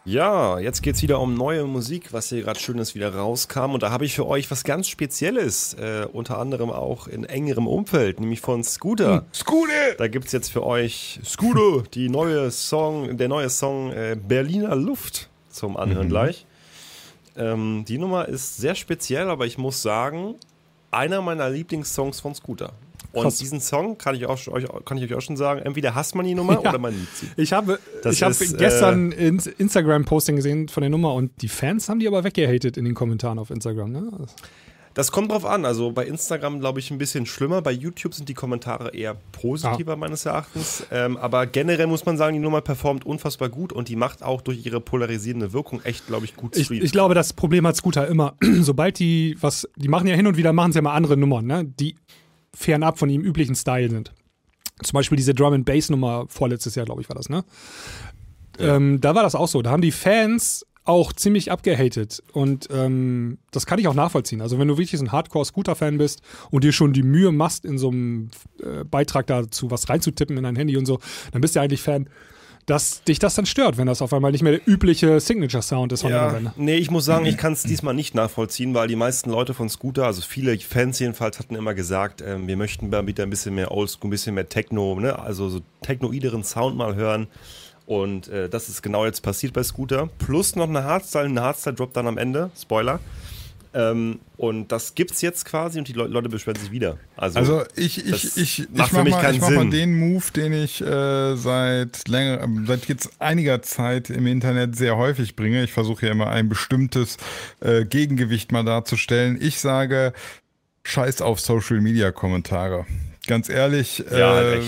Ja, jetzt geht's wieder um neue Musik, was hier gerade Schönes wieder rauskam. Und da habe ich für euch was ganz Spezielles, äh, unter anderem auch in engerem Umfeld, nämlich von Scooter. Scooter! Da gibt's jetzt für euch Scooter, die neue Song, der neue Song äh, Berliner Luft zum Anhören gleich. Ähm, die Nummer ist sehr speziell, aber ich muss sagen, einer meiner Lieblingssongs von Scooter. Und Krass. diesen Song kann ich, auch, kann ich euch auch schon sagen, entweder hasst man die Nummer Ja. oder man liebt sie. Ich habe, Das ich habe ist, äh, gestern ein Instagram-Posting gesehen von der Nummer und die Fans haben die aber weggehatet in den Kommentaren auf Instagram. Ne? Das kommt drauf an. Also bei Instagram glaube ich ein bisschen schlimmer. Bei YouTube sind die Kommentare eher positiver meines Erachtens. Ähm, aber generell muss man sagen, die Nummer performt unfassbar gut und die macht auch durch ihre polarisierende Wirkung echt, glaube ich, gut Ich, ich glaube, das Problem hat Scooter immer. Sobald die was, die machen ja hin und wieder, machen sie ja mal andere Nummern, ne? die fernab von ihrem üblichen Style sind. Zum Beispiel diese Drum and Bass Nummer vorletztes Jahr, glaube ich, war das, ne? Ähm, da war das auch so. Da haben die Fans auch ziemlich abgehatet. Und ähm, das kann ich auch nachvollziehen. Also, wenn du wirklich so ein Hardcore-Scooter-Fan bist und dir schon die Mühe machst, in so einem äh, Beitrag dazu was reinzutippen in dein Handy und so, dann bist du eigentlich Fan, dass dich das dann stört, wenn das auf einmal nicht mehr der übliche Signature-Sound ist von der ja, Band. nee, ich muss sagen, ich kann es diesmal nicht nachvollziehen, weil die meisten Leute von Scooter, also viele Fans jedenfalls, hatten immer gesagt, ähm, wir möchten mal wieder ein bisschen mehr Oldschool, ein bisschen mehr Techno, ne? also so technoideren Sound mal hören. Und äh, das ist genau jetzt passiert bei Scooter. Plus noch eine Hardstyle, eine Hardstyle-Drop dann am Ende, Spoiler. Ähm, und das gibt's jetzt quasi und die Le Leute beschweren sich wieder. Also, Also ich, ich, ich, ich mach, mal, ich mach mal den Move, den ich äh, seit länger, seit jetzt einiger Zeit im Internet sehr häufig bringe. Ich versuche ja immer ein bestimmtes äh, Gegengewicht mal darzustellen. Ich sage, scheiß auf Social Media Kommentare. Ganz ehrlich, Ja, äh,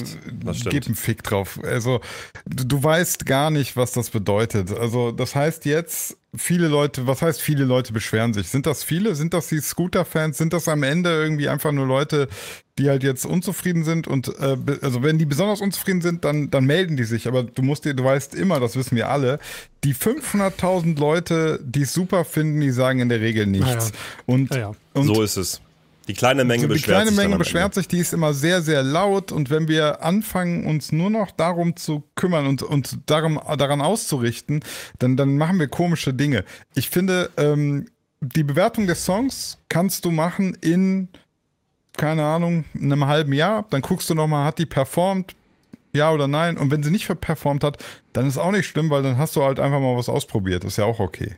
gib einen Fick drauf. Also, du, du weißt gar nicht, was das bedeutet. Also, das heißt jetzt, viele Leute, was heißt viele Leute beschweren sich? Sind das viele? Sind das die Scooter-Fans? Sind das am Ende irgendwie einfach nur Leute, die halt jetzt unzufrieden sind? Und äh, also wenn die besonders unzufrieden sind, dann, dann melden die sich. Aber du musst dir, du weißt immer, das wissen wir alle, die 500.000 Leute, die es super finden, die sagen in der Regel nichts. Ja, Und, ja. und so ist es. Die kleine Menge die beschwert kleine sich. Menge dann am beschwert sich, die ist immer sehr, sehr laut. Und wenn wir anfangen, uns nur noch darum zu kümmern und, und darum, daran auszurichten, dann, dann machen wir komische Dinge. Ich finde, ähm, die Bewertung des Songs kannst du machen in, keine Ahnung, in einem halben Jahr. Dann guckst du nochmal, hat die performt? Ja oder nein? Und wenn sie nicht performt hat, dann ist auch nicht schlimm, weil dann hast du halt einfach mal was ausprobiert. Ist ja auch okay.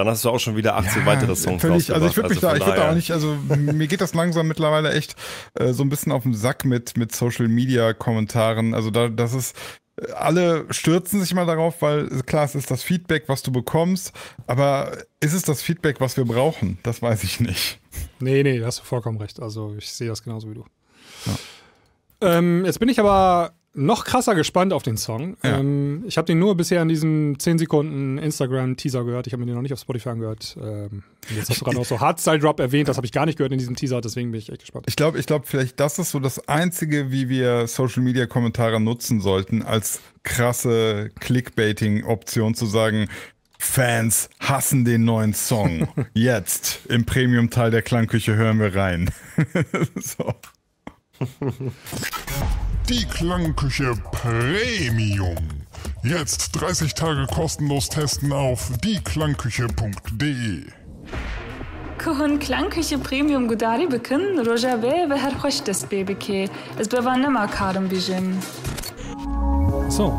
Dann hast du auch schon wieder 18 weitere Songs völlig, Also ich würde mich da, von ich würde da auch nicht, also mir geht das langsam mittlerweile echt äh, so ein bisschen auf den Sack mit, mit Social Media Kommentaren. Also da, das ist, äh, alle stürzen sich mal darauf, weil klar, es ist das Feedback, was du bekommst, aber ist es das Feedback, was wir brauchen? Das weiß ich nicht. Nee, nee, da hast du vollkommen recht. Also ich sehe das genauso wie du. Ähm, jetzt bin ich aber noch krasser gespannt auf den Song. Ja. Ähm, ich habe den nur bisher in diesem 10 Sekunden Instagram-Teaser gehört. Ich habe mir den noch nicht auf Spotify angehört. Ähm, jetzt hast du gerade auch so Hardstyle Drop erwähnt. Das habe ich gar nicht gehört in diesem Teaser. Deswegen bin ich echt gespannt. Ich glaube, ich glaube, vielleicht das ist so das Einzige, wie wir Social Media Kommentare nutzen sollten, als krasse Clickbaiting-Option zu sagen, Fans hassen den neuen Song. Jetzt im Premium-Teil der Klangküche hören wir rein. so. Die Klangküche Premium. Jetzt 30 Tage kostenlos testen auf dieklangküche.de. کهن کلنکش پریمیوم گوداری بکن روژه به و هر خوش دست بی بکی از بوان نما کارم بیجم So.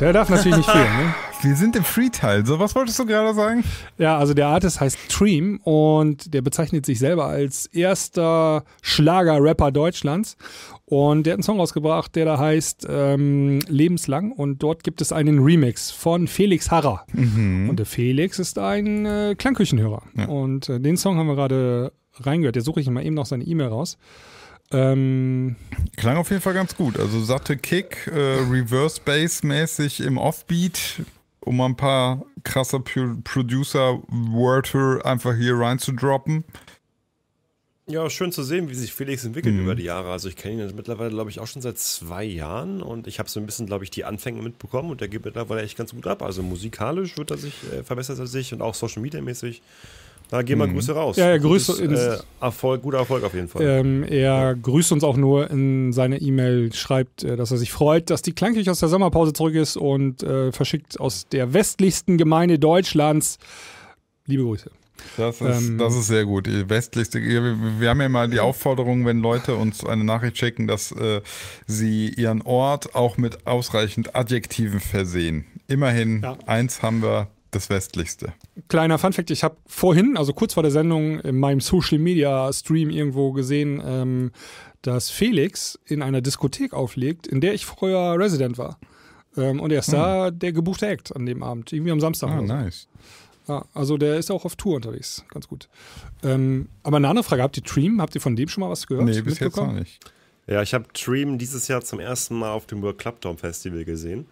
Der darf natürlich nicht fehlen, ne? Wir sind im Free-Teil. So, was wolltest du gerade sagen? Ja, also der Artist heißt Dream und der bezeichnet sich selber als erster Schlager-Rapper Deutschlands. Und der hat einen Song rausgebracht, der da heißt ähm, Lebenslang. Und dort gibt es einen Remix von Felix Harrer. Und der Felix ist ein äh, Klangküchenhörer. Und äh, den Song haben wir gerade reingehört. Der suche ich mal eben noch seine E-Mail raus. Ähm, Klang auf jeden Fall ganz gut. Also satte Kick, äh, Reverse Bass mäßig im Offbeat, um mal ein paar krasse Pro Producer-Wörter einfach hier reinzudroppen. Ja, schön zu sehen, wie sich Felix entwickelt Mhm. über die Jahre. Also ich kenne ihn jetzt mittlerweile, glaube ich, auch schon seit zwei Jahren und ich habe so ein bisschen, glaube ich, die Anfänge mitbekommen und der geht mittlerweile echt ganz gut ab. Also musikalisch wird er sich, äh, verbessert er sich und auch Social Media mäßig. Da gehen wir Grüße raus. Mhm. Ja, ja, Grüße Gutes, ins- äh, Erfolg, guter Erfolg auf jeden Fall. Ähm, er grüßt uns auch nur in seiner E-Mail, schreibt, äh, dass er sich freut, dass die Klangküche aus der Sommerpause zurück ist und äh, verschickt aus der westlichsten Gemeinde Deutschlands liebe Grüße. Das ist, Ähm, das ist sehr gut. Die westlichste, wir, haben ja mal die Aufforderung, wenn Leute uns eine Nachricht schicken, dass äh, sie ihren Ort auch mit ausreichend Adjektiven versehen. Immerhin, Ja. eins haben wir, das westlichste. Kleiner Funfact, ich habe vorhin, also kurz vor der Sendung, in meinem Social Media Stream irgendwo gesehen, ähm, dass Felix in einer Diskothek auflegt, in der ich früher Resident war. Ähm, und er ist da der gebuchte Act an dem Abend, irgendwie am Samstag. Ah, so. nice. Ja, also der ist auch auf Tour unterwegs, ganz gut. Ähm, aber eine andere Frage, habt ihr Dream, habt ihr von dem schon mal was gehört? Nee, bis jetzt noch nicht. Ja, ich habe Dream dieses Jahr zum ersten Mal auf dem World Club Dome Festival gesehen.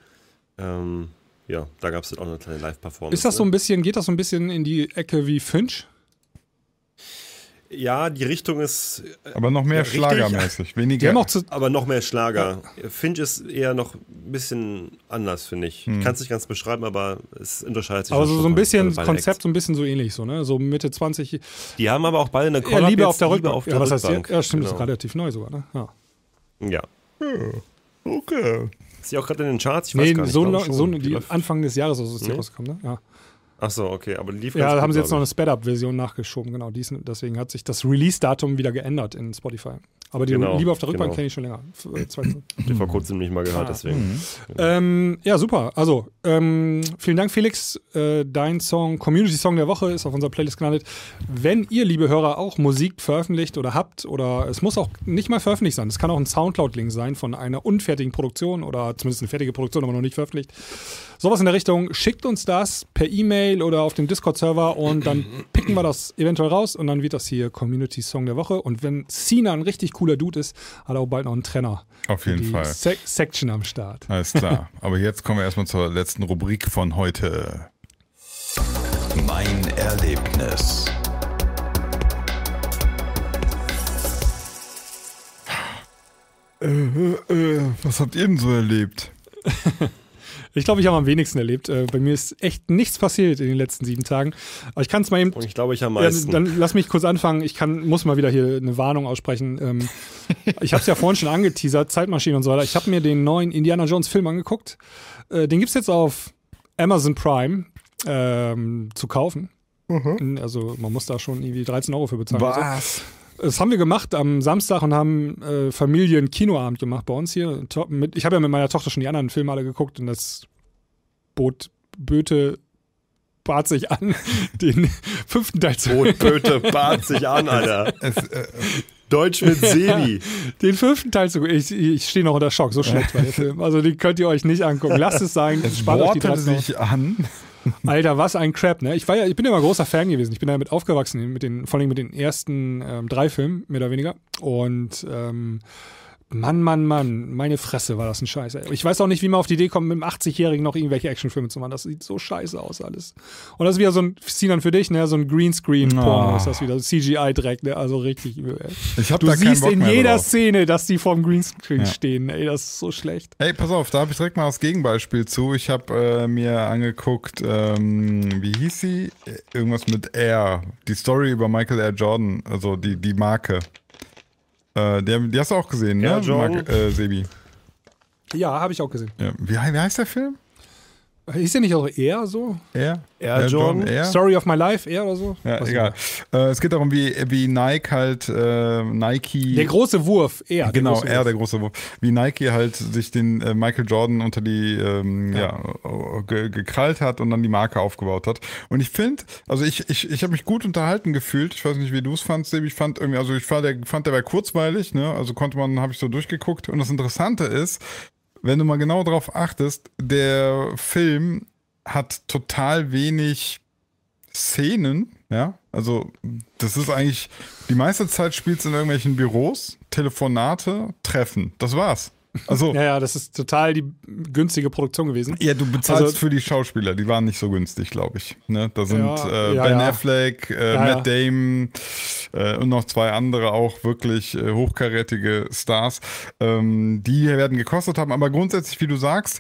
Ähm, ja, da gab es auch eine kleine Live-Performance. Ist das so ne? ein bisschen, geht das so ein bisschen in die Ecke wie Finch? Ja, die Richtung ist Aber noch mehr Ja, schlagermäßig. Weniger. zu, aber noch mehr Schlager. Finch ist eher noch ein bisschen anders, finde ich. Ich kann es nicht ganz beschreiben, aber es unterscheidet sich. aber schon so, so ein bisschen Konzept, Acts. so ein bisschen so ähnlich, so, ne? So Mitte 20. Die haben aber auch beide eine Ja, Collab Liebe jetzt, auf der Liebe Rückbank. auf der ja, was heißt, ja, Rückbank. ja, stimmt, das ist Genau. relativ neu sogar, ne? Ja. Ja. Okay. Ist die auch gerade in den Charts? Ich weiß Nee, gar nicht. so, noch- so Die Anfang des Jahres oder so ist die Nee? rausgekommen, ne? Ja. Ach so, okay, aber die lief Ja, da haben sie jetzt noch eine Sped-Up-Version nachgeschoben, genau. Die ist, deswegen hat sich das Release-Datum wieder geändert in Spotify. Aber die Genau, Liebe auf der Rückbank genau. kenne ich schon länger. Äh. Die vor kurzem nicht mal gehört, Ah. deswegen. Ähm, ja, super. Also, ähm, vielen Dank, Felix. Äh, dein Song, Community-Song der Woche, ist auf unserer Playlist gelandet. Wenn ihr, liebe Hörer, auch Musik veröffentlicht oder habt, oder es muss auch nicht mal veröffentlicht sein, es kann auch ein Soundcloud-Link sein von einer unfertigen Produktion oder zumindest eine fertige Produktion, aber noch nicht veröffentlicht. Sowas in der Richtung, schickt uns das per E-Mail oder auf dem Discord-Server und dann picken wir das eventuell raus und dann wird das hier Community-Song der Woche. Und wenn Sina ein richtig cooler Dude ist, hat er auch bald noch einen Trenner. Auf jeden die Fall. Se Section am Start. Alles klar. Aber jetzt kommen wir erstmal zur letzten Rubrik von heute. Mein Erlebnis. Äh, was habt ihr denn so erlebt? Ich glaube, ich habe am wenigsten erlebt. Äh, bei mir ist echt nichts passiert in den letzten sieben Tagen. Aber ich kann es mal eben. Und ich glaube, ich am Ja, meisten. dann lass mich kurz anfangen. Ich kann, muss mal wieder hier eine Warnung aussprechen. Ähm, ich habe es ja vorhin schon angeteasert, Zeitmaschine und so weiter. Ich habe mir den neuen Indiana Jones Film angeguckt. Äh, den gibt es jetzt auf Amazon Prime ähm, zu kaufen. Also man muss da schon irgendwie 13 Euro für bezahlen. Was? Das haben wir gemacht am Samstag und haben äh, Familien-Kinoabend gemacht bei uns hier. Ich habe ja mit meiner Tochter schon die anderen Filme alle geguckt und das Boot Böte bat sich an, den fünften Teil zu Rotböte bat sich an, Alter. Es, äh, Deutsch mit Sebi. den fünften Teil zu Ich, ich stehe noch unter Schock, so schlecht war der Film. Also den könnt ihr euch nicht angucken. Lasst es sein, es spart euch die wortete 13 Euro. sich an. Alter, was ein Crap, ne? Ich war ja, ich bin ja immer großer Fan gewesen. Ich bin damit aufgewachsen, mit den, vor allem mit den ersten ähm, drei Filmen, mehr oder weniger. Und ähm, Mann, Mann, Mann, meine Fresse war das ein Scheiß. Ey. Ich weiß auch nicht, wie man auf die Idee kommt, mit einem 80-Jährigen noch irgendwelche Actionfilme zu machen. Das sieht so scheiße aus alles. Und das ist wieder so ein Sinan für dich, ne? So ein Greenscreen-Porno Oh. ist das wieder. CGI-Dreck, ne? Also richtig übel. Ey. Ich hab Du da siehst in jeder drauf. Szene, dass die vorm Greenscreen Ja. stehen. Ey, das ist so schlecht. Ey, pass auf, da habe ich direkt mal das Gegenbeispiel zu. Ich habe äh, mir angeguckt, ähm, wie hieß sie? Irgendwas mit Air. Die Story über Michael Air Jordan, also die, die Marke. Äh, die, die hast du auch gesehen, ne? Jordan? Mark, äh, Sebi. Ja, habe ich auch gesehen. Ja. Wie, wie heißt der Film? Ist der nicht auch eher so? Air? Air Jordan? Air? Story of my life, eher oder so? Ja, Weiß egal. Äh, es geht darum, wie, wie Nike halt, äh, Nike. Der große Wurf, der Genau, große er, Wurf. der große Wurf. Wie Nike halt sich den äh, Michael Jordan unter die, ähm, ja, ge gekrallt hat und dann die Marke aufgebaut hat. Und ich finde, also ich, ich, ich habe mich gut unterhalten gefühlt. Ich weiß nicht, wie du es fandst, Sebi. Ich fand irgendwie, also ich fand, der, fand der war kurzweilig, ne? Also konnte man, habe ich so durchgeguckt. Und das Interessante ist, wenn du mal genau drauf achtest, der Film hat total wenig Szenen, ja. Also, das ist eigentlich, die meiste Zeit spielt es in irgendwelchen Büros, Telefonate, Treffen. Das war's. Also, Ja, ja, das ist total die günstige Produktion gewesen. ja, du bezahlst Also- für die Schauspieler, die waren nicht so günstig, glaube ich. Ne? Da sind Ja, äh, ja, Ben. Affleck, äh, Matt Damon äh, und noch zwei andere auch wirklich äh, hochkarätige Stars, ähm, die werden gekostet haben. Aber grundsätzlich, wie du sagst,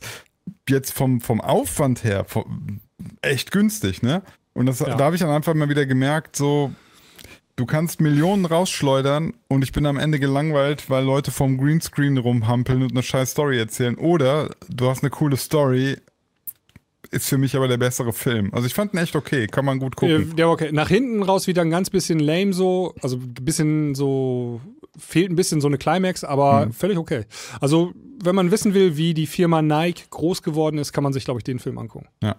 jetzt vom, vom Aufwand her vom, echt günstig, ne? Und das, da habe ich dann einfach mal wieder gemerkt, so, du kannst Millionen rausschleudern und ich bin am Ende gelangweilt, weil Leute vom Greenscreen rumhampeln und eine scheiß Story erzählen. Oder du hast eine coole Story, ist für mich aber der bessere Film. Also ich fand ihn echt okay, kann man gut Äh, gucken. Der war okay. Nach hinten raus wieder ein ganz bisschen lame so, also ein bisschen so, fehlt ein bisschen so eine Climax, aber Mhm. völlig okay. Also, wenn man wissen will, wie die Firma Nike groß geworden ist, kann man sich, glaube ich, den Film angucken. Ja.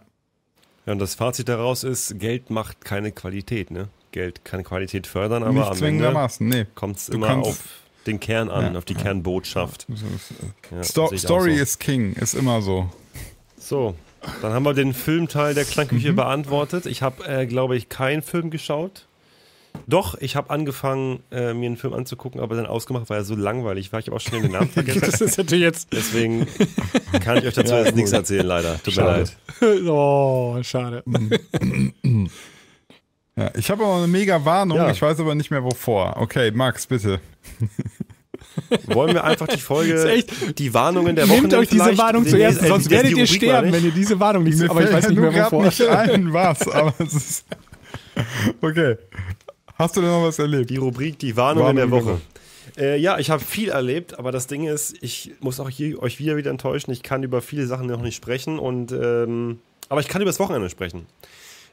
Ja, und das Fazit daraus ist, Geld macht keine Qualität, ne? Geld kann Qualität fördern, aber Nicht am Ende zwingendermaßen, nee. kommt es immer auf den Kern an, Ja, auf die ja. Kernbotschaft. Ja, Sto ich auch Story so. is King, ist immer so. So, dann haben wir den Filmteil der Mhm. Klangküche beantwortet. Ich habe, äh, glaube ich, keinen Film geschaut. Doch, ich habe angefangen, äh, mir einen Film anzugucken, aber dann ausgemacht, weil er so langweilig war. Ich habe auch schon den Namen vergessen. Das ist natürlich jetzt, Deswegen kann ich euch dazu jetzt nichts erzählen, leider. Tut Schade. mir leid. oh, schade. Ja, ich habe aber eine mega Warnung, Ja. ich weiß aber nicht mehr wovor. Okay, Max, bitte. Wollen wir einfach die Folge, echt- die Warnungen der Woche Nehmt euch diese Warnung zuerst, sonst werdet ihr sterben, wenn ihr diese Warnung nicht Mir Aber ich weiß nicht mehr wovor. nicht ein, was, aber es ist. Okay. Hast du denn noch was erlebt? Die Rubrik Die Warnungen der Warnungen Woche. Äh, ja, ich habe viel erlebt, aber das Ding ist, ich muss auch hier euch wieder wieder enttäuschen. Ich kann über viele Sachen noch nicht sprechen und ähm, aber ich kann über das Wochenende sprechen.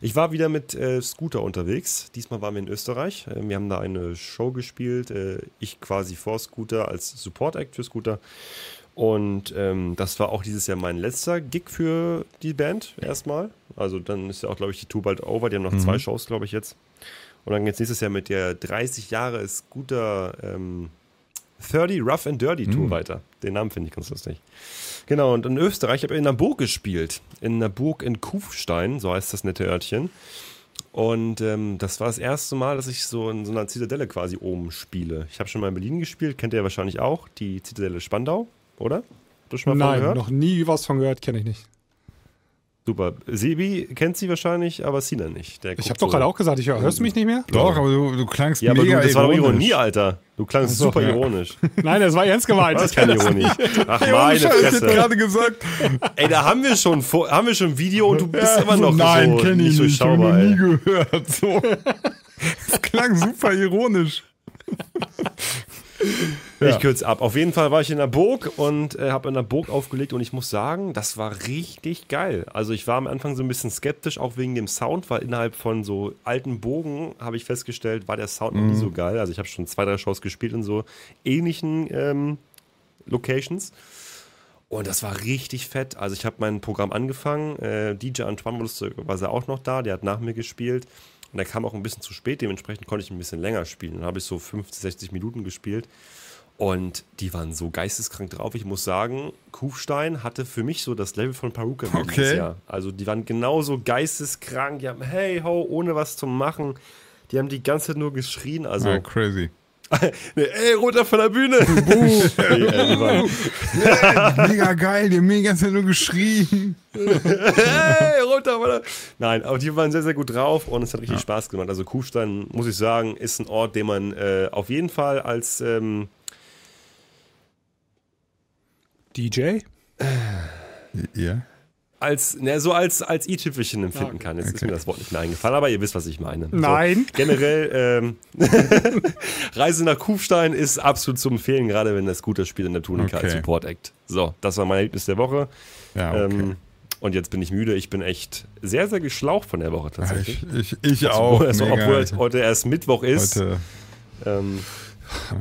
Ich war wieder mit äh, Scooter unterwegs. Diesmal waren wir in Österreich. Äh, wir haben da eine Show gespielt. Äh, ich quasi vor Scooter als Support Act für Scooter. Und ähm, das war auch dieses Jahr mein letzter Gig für die Band erstmal. Also dann ist ja auch, glaube ich, die Tour bald over. Die haben noch zwei Shows, glaube ich, jetzt. Und dann geht's nächstes Jahr mit der 30 Jahre Scooter ähm, 30 Rough and Dirty Tour weiter. Den Namen finde ich ganz lustig. Genau, und in Österreich habe ich in einer Burg gespielt. In einer Burg in Kufstein, so heißt das nette Örtchen. Und ähm, das war das erste Mal, dass ich so in so einer Zitadelle quasi oben spiele. Ich habe schon mal in Berlin gespielt, kennt ihr ja wahrscheinlich auch, die Zitadelle Spandau, oder? Habt ihr schon mal von Nein, gehört? noch nie was von gehört, kenne ich nicht. Super. Sebi kennt sie wahrscheinlich, aber Sina nicht. Der Ich habe doch so- gerade auch gesagt, ich höre, hörst du mich nicht mehr? Doch, aber du, du klangst Ja, aber du, mega das war doch ironisch. Ironie, Alter. Du klangst so, super ja. ironisch. Nein, das war ernst gemeint. Das ist keine Ironie. Ach, Ey, ohne meine Scheiß, ich hätte Fresse. gerade gesagt, Ey, da haben wir schon, haben wir schon Video und du bist immer noch nein, so kenn nicht ich nicht, hab durchschaubar, noch nie ey. gehört. So. Das klang super ironisch. Ich kürze ab. Auf jeden Fall war ich in der Burg und äh, habe in der Burg aufgelegt und ich muss sagen, das war richtig geil. Also ich war am Anfang so ein bisschen skeptisch, auch wegen dem Sound, weil innerhalb von so alten Bogen habe ich festgestellt, war der Sound noch nie so geil. Also ich habe schon zwei, drei Shows gespielt in so ähnlichen ähm, Locations. Und das war richtig fett. Also ich habe mein Programm angefangen. Äh, DJ Antoine war auch noch da, der hat nach mir gespielt. Und er kam auch ein bisschen zu spät, dementsprechend konnte ich ein bisschen länger spielen. Dann habe ich so 50, 60 Minuten gespielt. Und die waren so geisteskrank drauf. Ich muss sagen, Kufstein hatte für mich so das Level von Paruka Okay. dieses Jahr. Also die waren genauso geisteskrank. Die haben hey ho, ohne was zu machen. Die haben die ganze Zeit nur geschrien. Also, Ah, crazy. ey, runter von der Bühne. Ey, äh, mega geil, die haben mega ganze Zeit nur geschrien. hey, runter von der Nein, aber die waren sehr, sehr gut drauf und es hat richtig Spaß gemacht. Also Kufstein, muss ich sagen, ist ein Ort, den man äh, auf jeden Fall als ähm, DJ? Ja. Als, ne, so als, als i-Tüpfelchen empfinden kann. Jetzt ist Okay. mir das Wort nicht mehr eingefallen, aber ihr wisst, was ich meine. Nein. So, generell, ähm, Reise nach Kufstein ist absolut zu empfehlen, gerade wenn das Scooter spielt in der Tunica als Okay. Support Act. So, das war mein Erlebnis der Woche. Ja, okay. Ähm, und jetzt bin ich müde. Ich bin echt sehr, sehr geschlaucht von der Woche tatsächlich. ich, ich, ich auch. Obwohl, also, obwohl es heute erst Mittwoch ist. Heute. Ähm,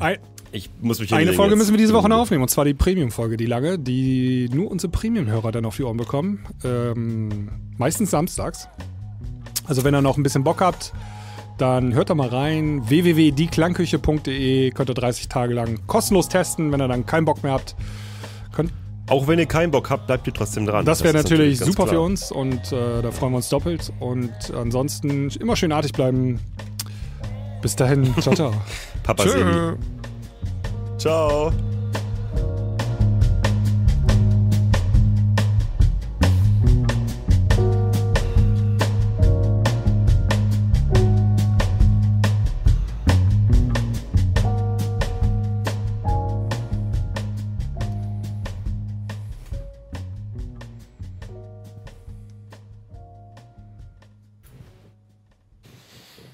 Ein, ich muss mich eine Folge jetzt. müssen wir diese Woche noch aufnehmen, und zwar die Premium-Folge, die lange, die nur unsere Premium-Hörer dann auf die Ohren bekommen. Ähm, meistens samstags. Also wenn ihr noch ein bisschen Bock habt, dann hört da mal rein. www.dieklangküche.de könnt ihr 30 Tage lang kostenlos testen. Wenn ihr dann keinen Bock mehr habt, könnt Auch wenn ihr keinen Bock habt, bleibt ihr trotzdem dran. Das wäre natürlich, ganz super klar. für uns und äh, da freuen wir uns doppelt. Und ansonsten immer schön artig bleiben. Bis dahin, ciao, ciao. Papa. Tschö. Ciao.